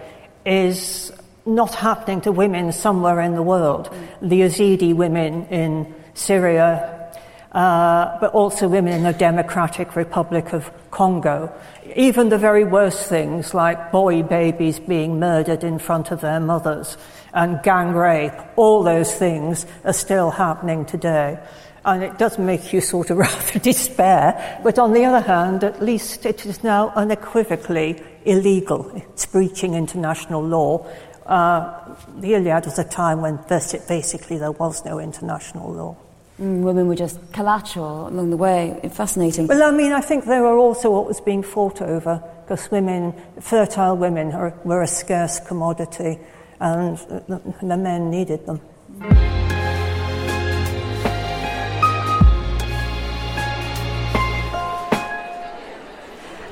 S9: is not happening to women somewhere in the world. The Yazidi women in Syria, uh, but also women in the Democratic Republic of Congo. Even the very worst things like boy babies being murdered in front of their mothers and gang rape, all those things are still happening today. And it does make you sort of <laughs> rather despair. But on the other hand, at least it is now unequivocally illegal. It's breaching international law. Uh, the Iliad was a time when basically there was no international law.
S3: Mm, women were just collateral along the way. Fascinating.
S9: Well, I mean, I think they were also what was being fought over because women, fertile women, are, were a scarce commodity and the men needed them.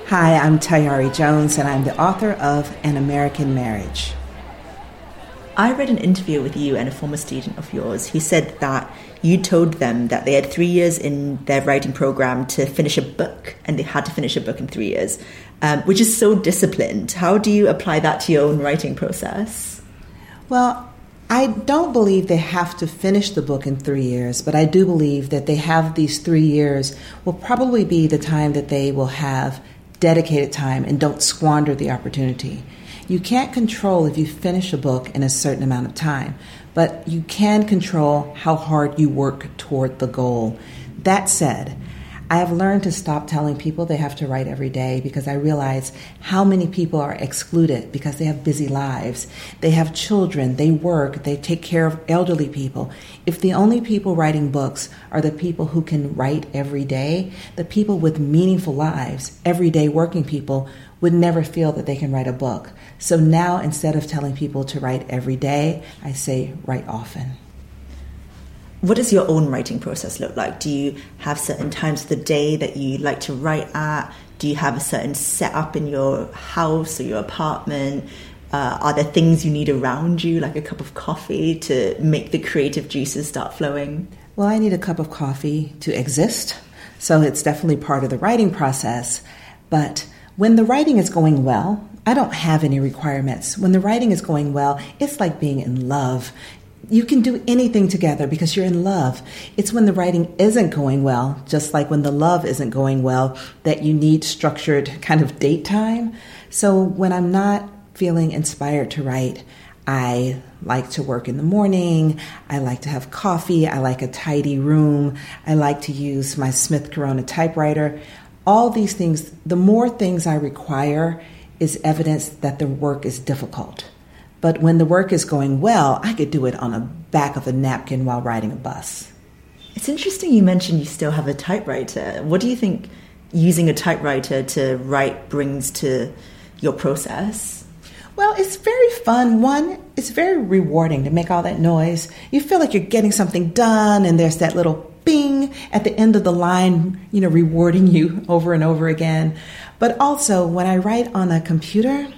S10: Hi, I'm Tayari Jones, and I'm the author of An American Marriage.
S1: I read an interview with you and a former student of yours who said that you told them that they had three years in their writing program to finish a book, and they had to finish a book in three years, um, which is so disciplined. How do you apply that to your own writing process?
S10: Well, I don't believe they have to finish the book in three years, but I do believe that they have these three years will probably be the time that they will have dedicated time and don't squander the opportunity. You can't control if you finish a book in a certain amount of time, but you can control how hard you work toward the goal. That said, I have learned to stop telling people they have to write every day because I realize how many people are excluded because they have busy lives. They have children, they work, they take care of elderly people. If the only people writing books are the people who can write every day, the people with meaningful lives, everyday working people, would never feel that they can write a book. So now instead of telling people to write every day, I say write often.
S1: What does your own writing process look like? Do you have certain times of the day that you like to write at? Do you have a certain setup in your house or your apartment? Uh, are there things you need around you, like a cup of coffee, to make the creative juices start flowing?
S10: Well, I need a cup of coffee to exist. So it's definitely part of the writing process. But when the writing is going well, I don't have any requirements. When the writing is going well, it's like being in love you can do anything together because you're in love. It's when the writing isn't going well, just like when the love isn't going well, that you need structured kind of date time. So when I'm not feeling inspired to write, I like to work in the morning. I like to have coffee. I like a tidy room. I like to use my Smith Corona typewriter. All these things, the more things I require is evidence that the work is difficult. But when the work is going well, I could do it on the back of a napkin while riding a bus.
S1: It's interesting you mentioned you still have a typewriter. What do you think using a typewriter to write brings to your process?
S10: Well, it's very fun. One, it's very rewarding to make all that noise. You feel like you're getting something done, and there's that little bing at the end of the line, you know, rewarding you <laughs> over and over again. But also, when I write on a computer,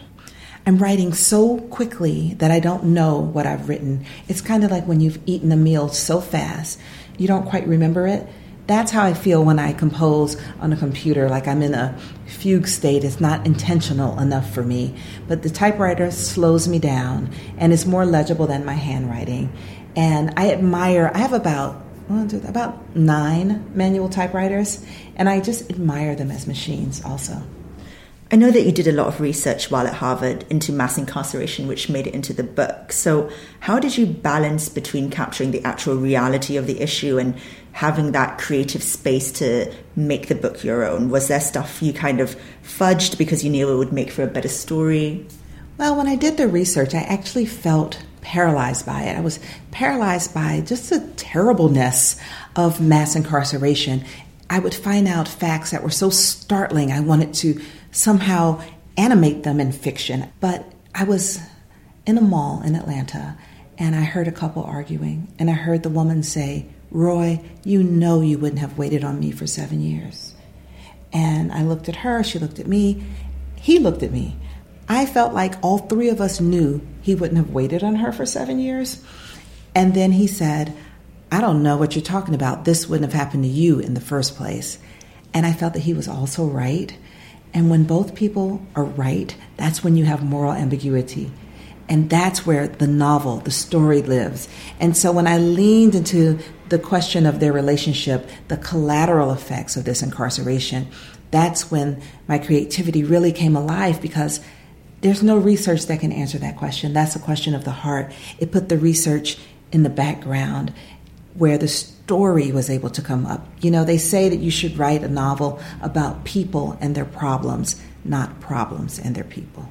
S10: I'm writing so quickly that I don't know what I've written. It's kind of like when you've eaten a meal so fast, you don't quite remember it. That's how I feel when I compose on a computer, like I'm in a fugue state. It's not intentional enough for me. But the typewriter slows me down and it's more legible than my handwriting. And I admire, I have about about nine manual typewriters, and I just admire them as machines also.
S1: I know that you did a lot of research while at Harvard into mass incarceration, which made it into the book. So, how did you balance between capturing the actual reality of the issue and having that creative space to make the book your own? Was there stuff you kind of fudged because you knew it would make for a better story?
S10: Well, when I did the research, I actually felt paralyzed by it. I was paralyzed by just the terribleness of mass incarceration. I would find out facts that were so startling, I wanted to somehow animate them in fiction. But I was in a mall in Atlanta and I heard a couple arguing, and I heard the woman say, Roy, you know you wouldn't have waited on me for seven years. And I looked at her, she looked at me, he looked at me. I felt like all three of us knew he wouldn't have waited on her for seven years. And then he said, I don't know what you're talking about. This wouldn't have happened to you in the first place. And I felt that he was also right. And when both people are right, that's when you have moral ambiguity. And that's where the novel, the story lives. And so when I leaned into the question of their relationship, the collateral effects of this incarceration, that's when my creativity really came alive because there's no research that can answer that question. That's a question of the heart. It put the research in the background where the story was able to come up. You know, they say that you should write a novel about people and their problems, not problems and their people.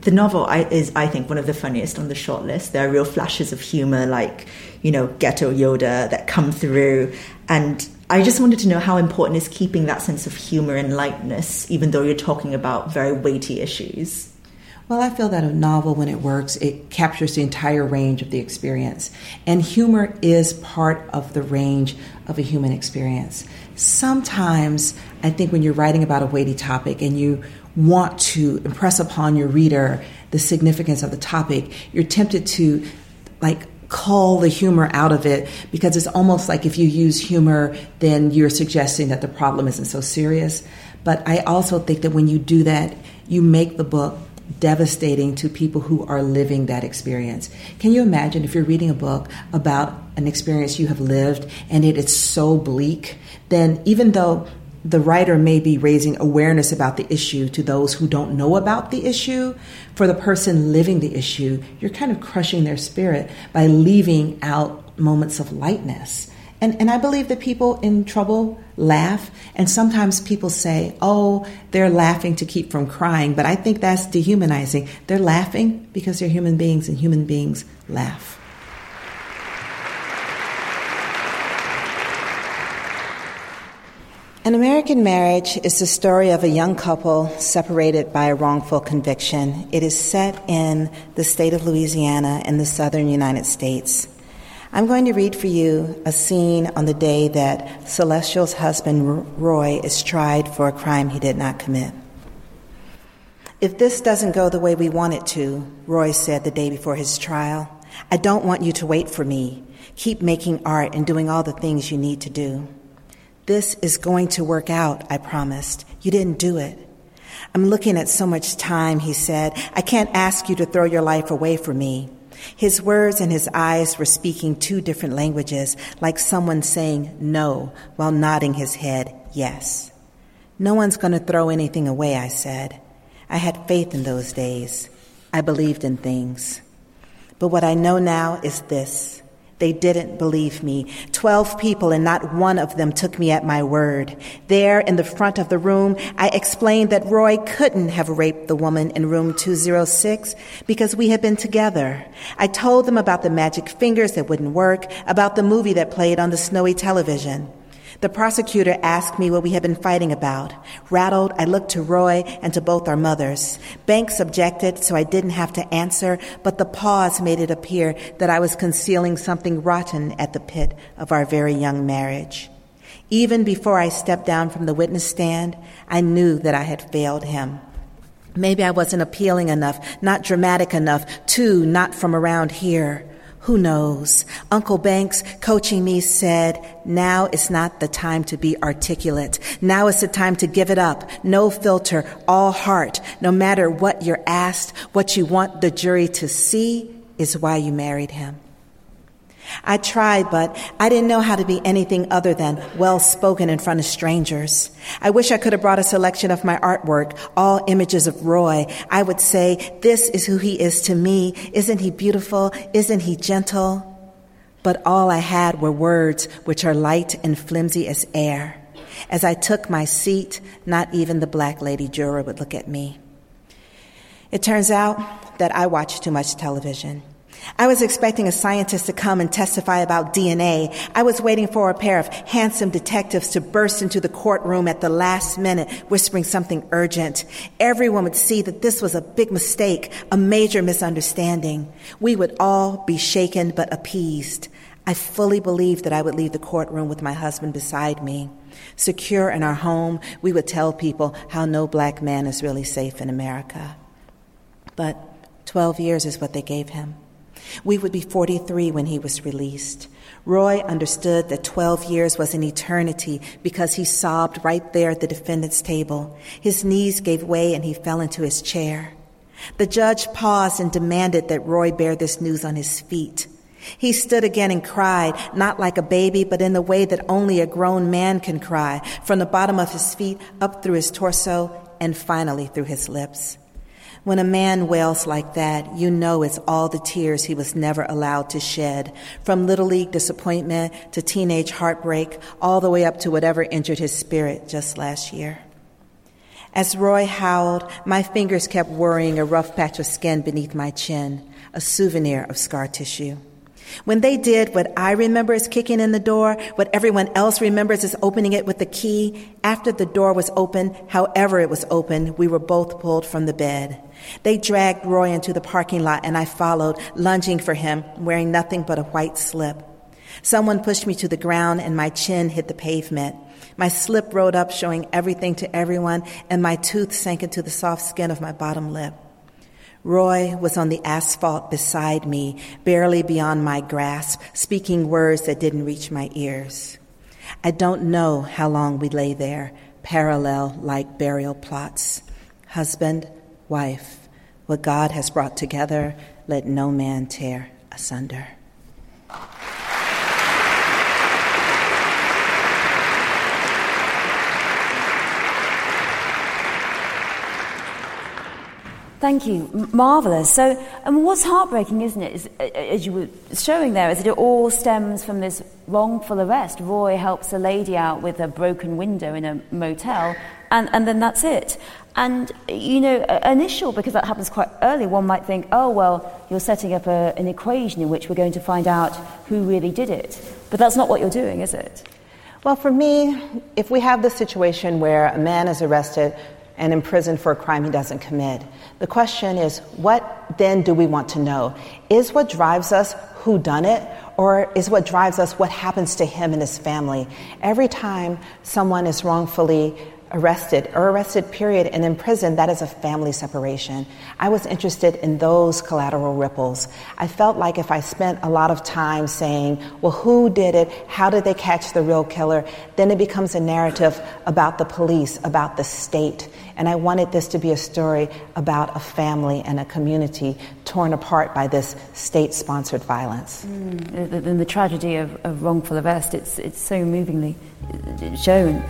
S1: The novel is, I think, one of the funniest on the short list. There are real flashes of humor, like, you know, ghetto Yoda that come through. And I just wanted to know how important is keeping that sense of humor and lightness, even though you're talking about very weighty issues.
S10: Well, I feel that a novel, when it works, it captures the entire range of the experience. And humor is part of the range of a human experience. Sometimes, I think when you're writing about a weighty topic and you want to impress upon your reader the significance of the topic, you're tempted to, like, call the humor out of it because it's almost like if you use humor, then you're suggesting that the problem isn't so serious. But I also think that when you do that, you make the book devastating to people who are living that experience. Can you imagine if you're reading a book about an experience you have lived and it is so bleak, then even though the writer may be raising awareness about the issue to those who don't know about the issue. For the person living the issue, you're kind of crushing their spirit by leaving out moments of lightness. And, and I believe that people in trouble laugh, and sometimes people say, oh, they're laughing to keep from crying, but I think that's dehumanizing. They're laughing because they're human beings, and human beings laugh.
S11: An American Marriage is the story of a young couple separated by a wrongful conviction. It is set in the state of Louisiana in the southern United States. I'm going to read for you a scene on the day that Celestial's husband, Roy, is tried for a crime he did not commit. If this doesn't go the way we want it to, Roy said the day before his trial, I don't want you to wait for me. Keep making art and doing all the things you need to do. This is going to work out, I promised. You didn't do it. I'm looking at so much time, he said. I can't ask you to throw your life away for me. His words and his eyes were speaking two different languages, like someone saying no while nodding his head yes. No one's going to throw anything away, I said. I had faith in those days. I believed in things. But what I know now is this they didn't believe me. Twelve people and not one of them took me at my word. There in the front of the room, I explained that Roy couldn't have raped the woman in room 206 because we had been together. I told them about the magic fingers that wouldn't work, about the movie that played on the snowy television.
S10: The prosecutor asked me what we had been fighting about. Rattled, I looked to Roy and to both our mothers. Banks objected, so I didn't have to answer, but the pause made it appear that I was concealing something rotten at the pit of our very young marriage. Even before I stepped down from the witness stand, I knew that I had failed him. Maybe I wasn't appealing enough, not dramatic enough, too, not from around here. Who knows? Uncle Banks, coaching me, said, now is not the time to be articulate. Now is the time to give it up. No filter, all heart. No matter what you're asked, what you want the jury to see is why you married him. I tried, but I didn't know how to be anything other than well spoken in front of strangers. I wish I could have brought a selection of my artwork, all images of Roy. I would say, This is who he is to me. Isn't he beautiful? Isn't he gentle? But all I had were words which are light and flimsy as air. As I took my seat, not even the black lady juror would look at me. It turns out that I watch too much television. I was expecting a scientist to come and testify about DNA. I was waiting for a pair of handsome detectives to burst into the courtroom at the last minute, whispering something urgent. Everyone would see that this was a big mistake, a major misunderstanding. We would all be shaken but appeased. I fully believed that I would leave the courtroom with my husband beside me. Secure in our home, we would tell people how no black man is really safe in America. But 12 years is what they gave him. We would be 43 when he was released. Roy understood that 12 years was an eternity because he sobbed right there at the defendant's table. His knees gave way and he fell into his chair. The judge paused and demanded that Roy bear this news on his feet. He stood again and cried, not like a baby, but in the way that only a grown man can cry, from the bottom of his feet up through his torso and finally through his lips. When a man wails like that, you know it's all the tears he was never allowed to shed, from little league disappointment to teenage heartbreak, all the way up to whatever injured his spirit just last year. As Roy howled, my fingers kept worrying a rough patch of skin beneath my chin, a souvenir of scar tissue. When they did what I remember as kicking in the door, what everyone else remembers as opening it with the key, after the door was open, however it was open, we were both pulled from the bed. They dragged Roy into the parking lot and I followed, lunging for him, wearing nothing but a white slip. Someone pushed me to the ground and my chin hit the pavement. My slip rode up, showing everything to everyone, and my tooth sank into the soft skin of my bottom lip. Roy was on the asphalt beside me, barely beyond my grasp, speaking words that didn't reach my ears. I don't know how long we lay there, parallel like burial plots. Husband, wife, what God has brought together, let no man tear asunder.
S3: Thank you. M- marvelous. So, and what's heartbreaking, isn't it, is, as you were showing there, is that it all stems from this wrongful arrest. Roy helps a lady out with a broken window in a motel, and, and then that's it. And, you know, initial, because that happens quite early, one might think, oh, well, you're setting up a, an equation in which we're going to find out who really did it. But that's not what you're doing, is it?
S12: Well, for me, if we have the situation where a man is arrested and imprisoned for a crime he doesn't commit. The question is, what then do we want to know? Is what drives us who done it, or is what drives us what happens to him and his family? Every time someone is wrongfully arrested or arrested period and in prison that is a family separation. I was interested in those collateral ripples. I felt like if i spent a lot of time saying well who did it? How did they catch the real killer? Then it becomes a narrative about the police about the state. And I wanted this to be a story about a family and a community torn apart by this state sponsored violence.
S3: Mm, the, the, the, tragedy of, of, wrongful arrest, it's, it's so movingly shown.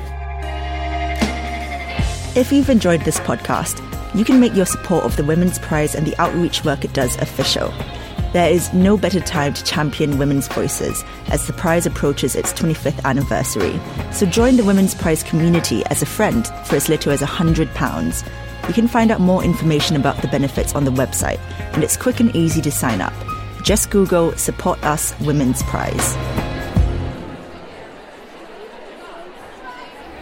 S1: If you've enjoyed this podcast, you can make your support of the Women's Prize and the outreach work it does official. There is no better time to champion women's voices as the prize approaches its 25th anniversary. So join the Women's Prize community as a friend for as little as £100. You can find out more information about the benefits on the website, and it's quick and easy to sign up. Just Google Support Us Women's Prize.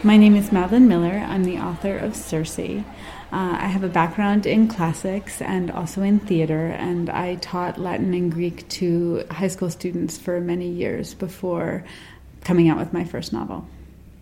S13: My name is Madeline Miller. I'm the author of Circe. Uh, I have a background in classics and also in theater, and I taught Latin and Greek to high school students for many years before coming out with my first novel.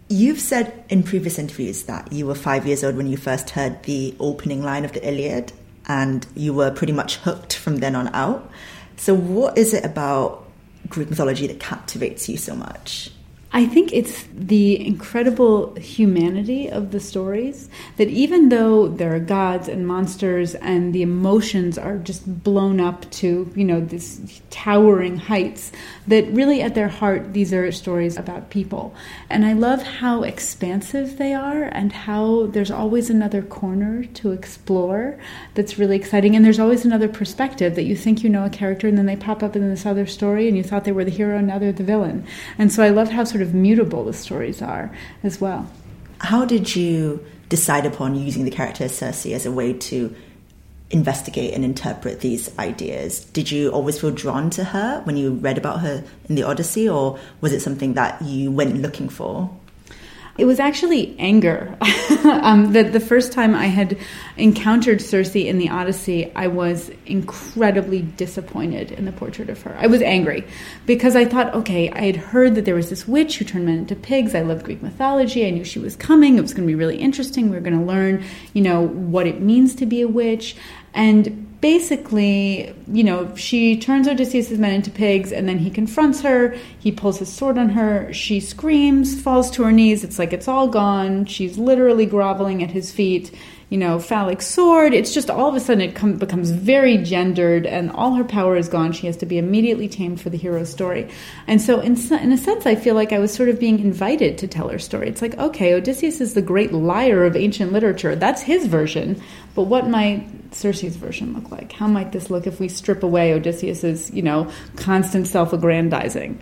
S1: You've said in previous interviews that you were five years old when you first heard the opening line of the Iliad, and you were pretty much hooked from then on out. So, what is it about Greek mythology that captivates you so much?
S13: I think it's the incredible humanity of the stories that even though there are gods and monsters and the emotions are just blown up to, you know, this towering heights, that really at their heart these are stories about people. And I love how expansive they are and how there's always another corner to explore that's really exciting and there's always another perspective that you think you know a character and then they pop up in this other story and you thought they were the hero and now they're the villain. And so I love how sort of mutable the stories are as well.
S1: How did you decide upon using the character Circe as a way to investigate and interpret these ideas? Did you always feel drawn to her when you read about her in the Odyssey, or was it something that you went looking for?
S13: It was actually anger. <laughs> um, the, the first time I had encountered Circe in the Odyssey, I was incredibly disappointed in the portrait of her. I was angry because I thought, okay, I had heard that there was this witch who turned men into pigs. I loved Greek mythology. I knew she was coming. It was going to be really interesting. We were going to learn, you know, what it means to be a witch. And basically, you know, she turns Odysseus' men into pigs, and then he confronts her. He pulls his sword on her. She screams, falls to her knees. It's like it's all gone. She's literally groveling at his feet you know, phallic sword. It's just all of a sudden it com- becomes very gendered and all her power is gone. She has to be immediately tamed for the hero's story. And so, in, in a sense, I feel like I was sort of being invited to tell her story. It's like, okay, Odysseus is the great liar of ancient literature. That's his version. But what might Circe's version look like? How might this look if we strip away Odysseus's, you know, constant self-aggrandizing?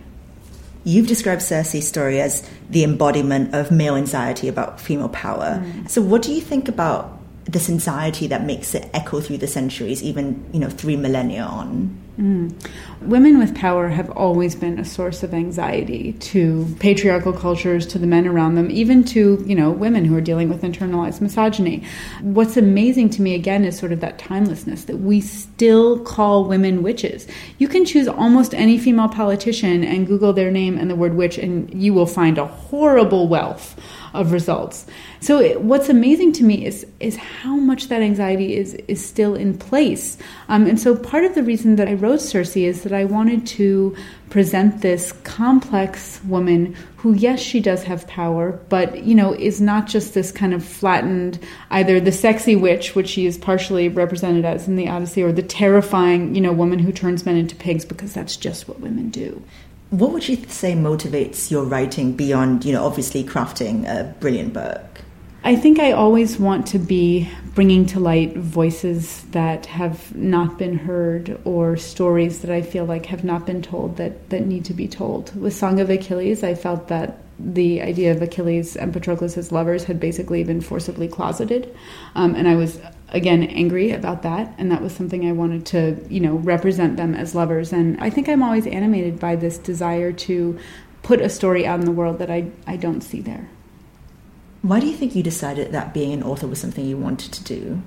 S1: You've described Circe's story as the embodiment of male anxiety about female power. Mm. So, what do you think about this anxiety that makes it echo through the centuries, even you know three millennia on.
S13: Mm. Women with power have always been a source of anxiety to patriarchal cultures, to the men around them, even to you know women who are dealing with internalized misogyny. What's amazing to me again is sort of that timelessness that we still call women witches. You can choose almost any female politician and Google their name and the word witch, and you will find a horrible wealth of results. So it, what's amazing to me is is how much that anxiety is is still in place. Um, and so part of the reason that I wrote Circe is that I wanted to present this complex woman who yes she does have power but you know is not just this kind of flattened either the sexy witch which she is partially represented as in the odyssey or the terrifying you know woman who turns men into pigs because that's just what women do
S1: what would you say motivates your writing beyond, you know, obviously crafting a brilliant book?
S13: I think I always want to be bringing to light voices that have not been heard or stories that I feel like have not been told that, that need to be told. With Song of Achilles, I felt that the idea of Achilles and Patroclus as lovers had basically been forcibly closeted. Um, and I was again angry about that. And that was something i wanted to you know represent them as lovers. And i think i'm always animated by this desire to put a story out in the world that i, I don't see there.
S1: Why do you think you decided that being an author was something you wanted to do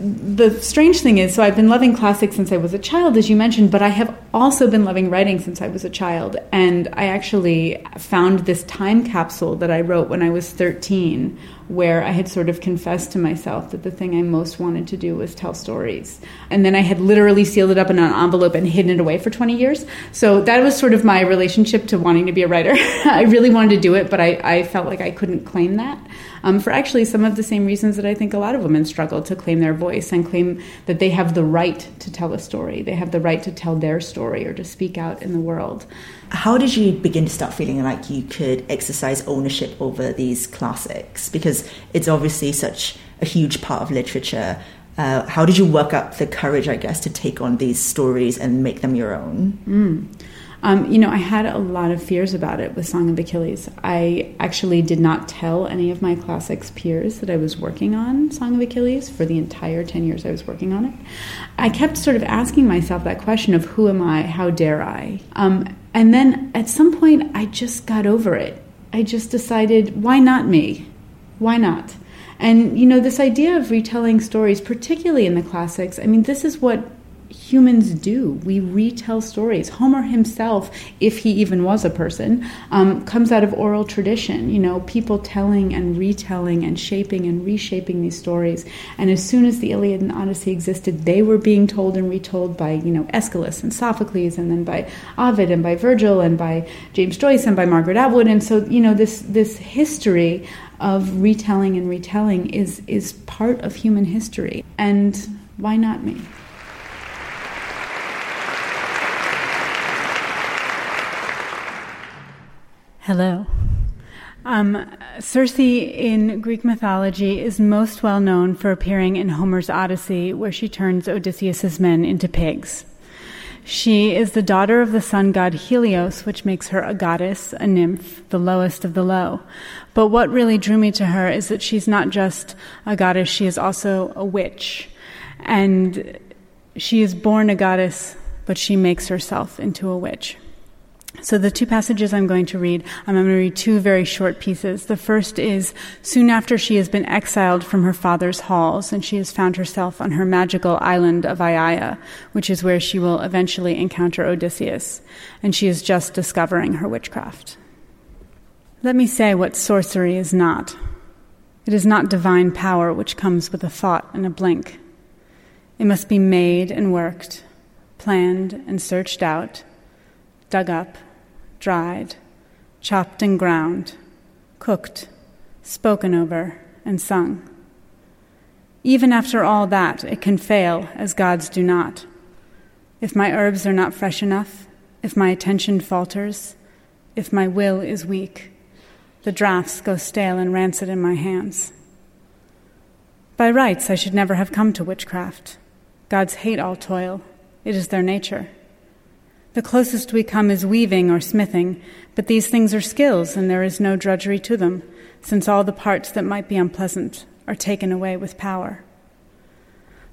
S13: the strange thing is, so I've been loving classics since I was a child, as you mentioned, but I have also been loving writing since I was a child. And I actually found this time capsule that I wrote when I was 13, where I had sort of confessed to myself that the thing I most wanted to do was tell stories. And then I had literally sealed it up in an envelope and hidden it away for 20 years. So that was sort of my relationship to wanting to be a writer. <laughs> I really wanted to do it, but I, I felt like I couldn't claim that. Um, for actually some of the same reasons that I think a lot of women struggle to claim their voice and claim that they have the right to tell a story. They have the right to tell their story or to speak out in the world.
S1: How did you begin to start feeling like you could exercise ownership over these classics? Because it's obviously such a huge part of literature. Uh, how did you work up the courage, I guess, to take on these stories and make them your own?
S13: Mm. Um, you know, I had a lot of fears about it with Song of Achilles. I actually did not tell any of my classics peers that I was working on Song of Achilles for the entire 10 years I was working on it. I kept sort of asking myself that question of who am I? How dare I? Um, and then at some point, I just got over it. I just decided, why not me? Why not? And you know, this idea of retelling stories, particularly in the classics, I mean, this is what humans do. We retell stories. Homer himself, if he even was a person, um, comes out of oral tradition. You know, people telling and retelling and shaping and reshaping these stories. And as soon as the Iliad and Odyssey existed, they were being told and retold by you know Aeschylus and Sophocles, and then by Ovid and by Virgil and by James Joyce and by Margaret Atwood. And so you know this this history of retelling and retelling is is part of human history. And why not me? Hello. Um, Circe in Greek mythology is most well known for appearing in Homer's Odyssey, where she turns Odysseus's men into pigs. She is the daughter of the sun god Helios, which makes her a goddess, a nymph, the lowest of the low. But what really drew me to her is that she's not just a goddess, she is also a witch. And she is born a goddess, but she makes herself into a witch. So, the two passages I'm going to read, I'm going to read two very short pieces. The first is soon after she has been exiled from her father's halls and she has found herself on her magical island of Aiaia, which is where she will eventually encounter Odysseus, and she is just discovering her witchcraft. Let me say what sorcery is not. It is not divine power which comes with a thought and a blink. It must be made and worked, planned and searched out, dug up dried, chopped and ground, cooked, spoken over, and sung. Even after all that, it can fail, as gods do not. If my herbs are not fresh enough, if my attention falters, if my will is weak, the draughts go stale and rancid in my hands. By rights, I should never have come to witchcraft. Gods hate all toil, it is their nature. The closest we come is weaving or smithing, but these things are skills and there is no drudgery to them, since all the parts that might be unpleasant are taken away with power.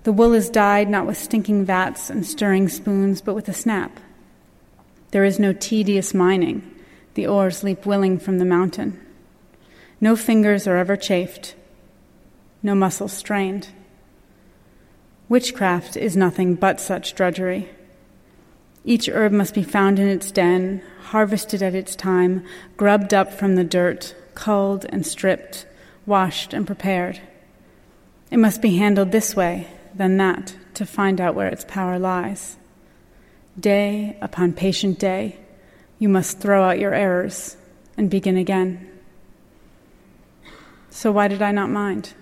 S13: The wool is dyed not with stinking vats and stirring spoons, but with a snap. There is no tedious mining, the ores leap willing from the mountain. No fingers are ever chafed, no muscles strained. Witchcraft is nothing but such drudgery. Each herb must be found in its den, harvested at its time, grubbed up from the dirt, culled and stripped, washed and prepared. It must be handled this way, then that, to find out where its power lies. Day upon patient day, you must throw out your errors and begin again. So, why did I not mind?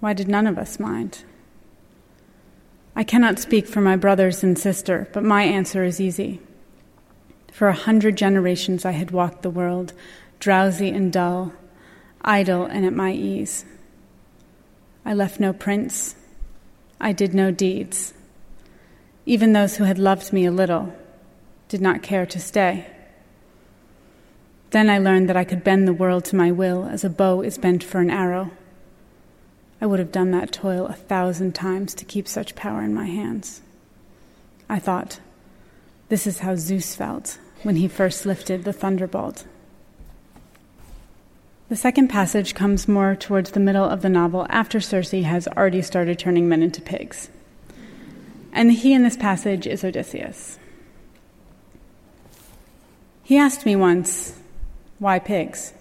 S13: Why did none of us mind? I cannot speak for my brothers and sister, but my answer is easy. For a hundred generations I had walked the world, drowsy and dull, idle and at my ease. I left no prints. I did no deeds. Even those who had loved me a little did not care to stay. Then I learned that I could bend the world to my will as a bow is bent for an arrow. I would have done that toil a thousand times to keep such power in my hands. I thought, this is how Zeus felt when he first lifted the thunderbolt. The second passage comes more towards the middle of the novel after Circe has already started turning men into pigs. And the he in this passage is Odysseus. He asked me once, Why pigs?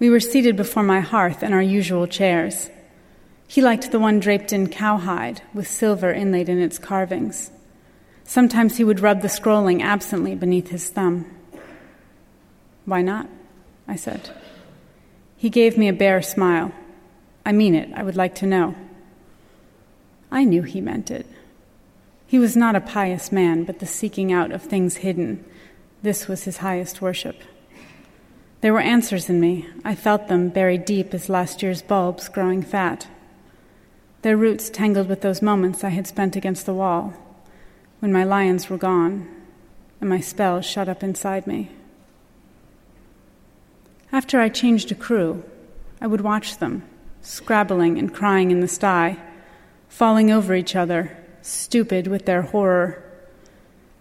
S13: We were seated before my hearth in our usual chairs. He liked the one draped in cowhide, with silver inlaid in its carvings. Sometimes he would rub the scrolling absently beneath his thumb. Why not? I said. He gave me a bare smile. I mean it, I would like to know. I knew he meant it. He was not a pious man, but the seeking out of things hidden. This was his highest worship. There were answers in me. I felt them buried deep as last year's bulbs growing fat their roots tangled with those moments I had spent against the wall, when my lions were gone and my spell shut up inside me. After I changed a crew, I would watch them, scrabbling and crying in the sty, falling over each other, stupid with their horror.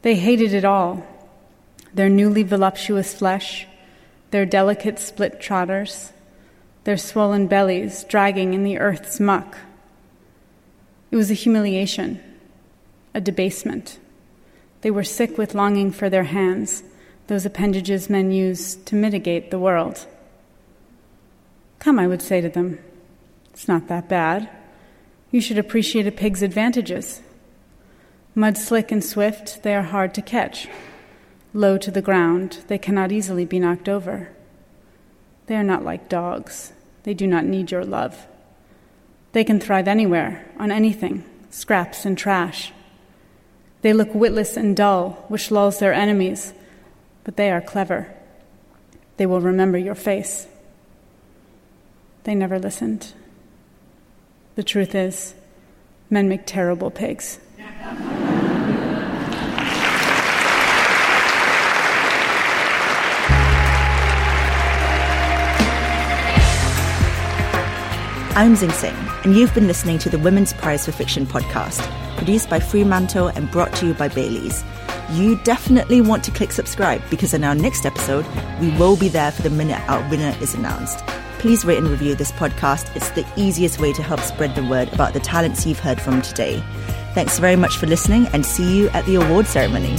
S13: They hated it all their newly voluptuous flesh, their delicate split trotters, their swollen bellies dragging in the earth's muck. It was a humiliation, a debasement. They were sick with longing for their hands, those appendages men use to mitigate the world. Come, I would say to them, it's not that bad. You should appreciate a pig's advantages. Mud slick and swift, they are hard to catch. Low to the ground, they cannot easily be knocked over. They are not like dogs. They do not need your love. They can thrive anywhere, on anything, scraps and trash. They look witless and dull, which lulls their enemies, but they are clever. They will remember your face. They never listened. The truth is, men make terrible pigs. <laughs>
S1: I'm Zing Tsjeng, and you've been listening to the Women's Prize for Fiction podcast, produced by Fremantle and brought to you by Bailey's. You definitely want to click subscribe because in our next episode, we will be there for the minute our winner is announced. Please rate and review this podcast. It's the easiest way to help spread the word about the talents you've heard from today. Thanks very much for listening and see you at the award ceremony.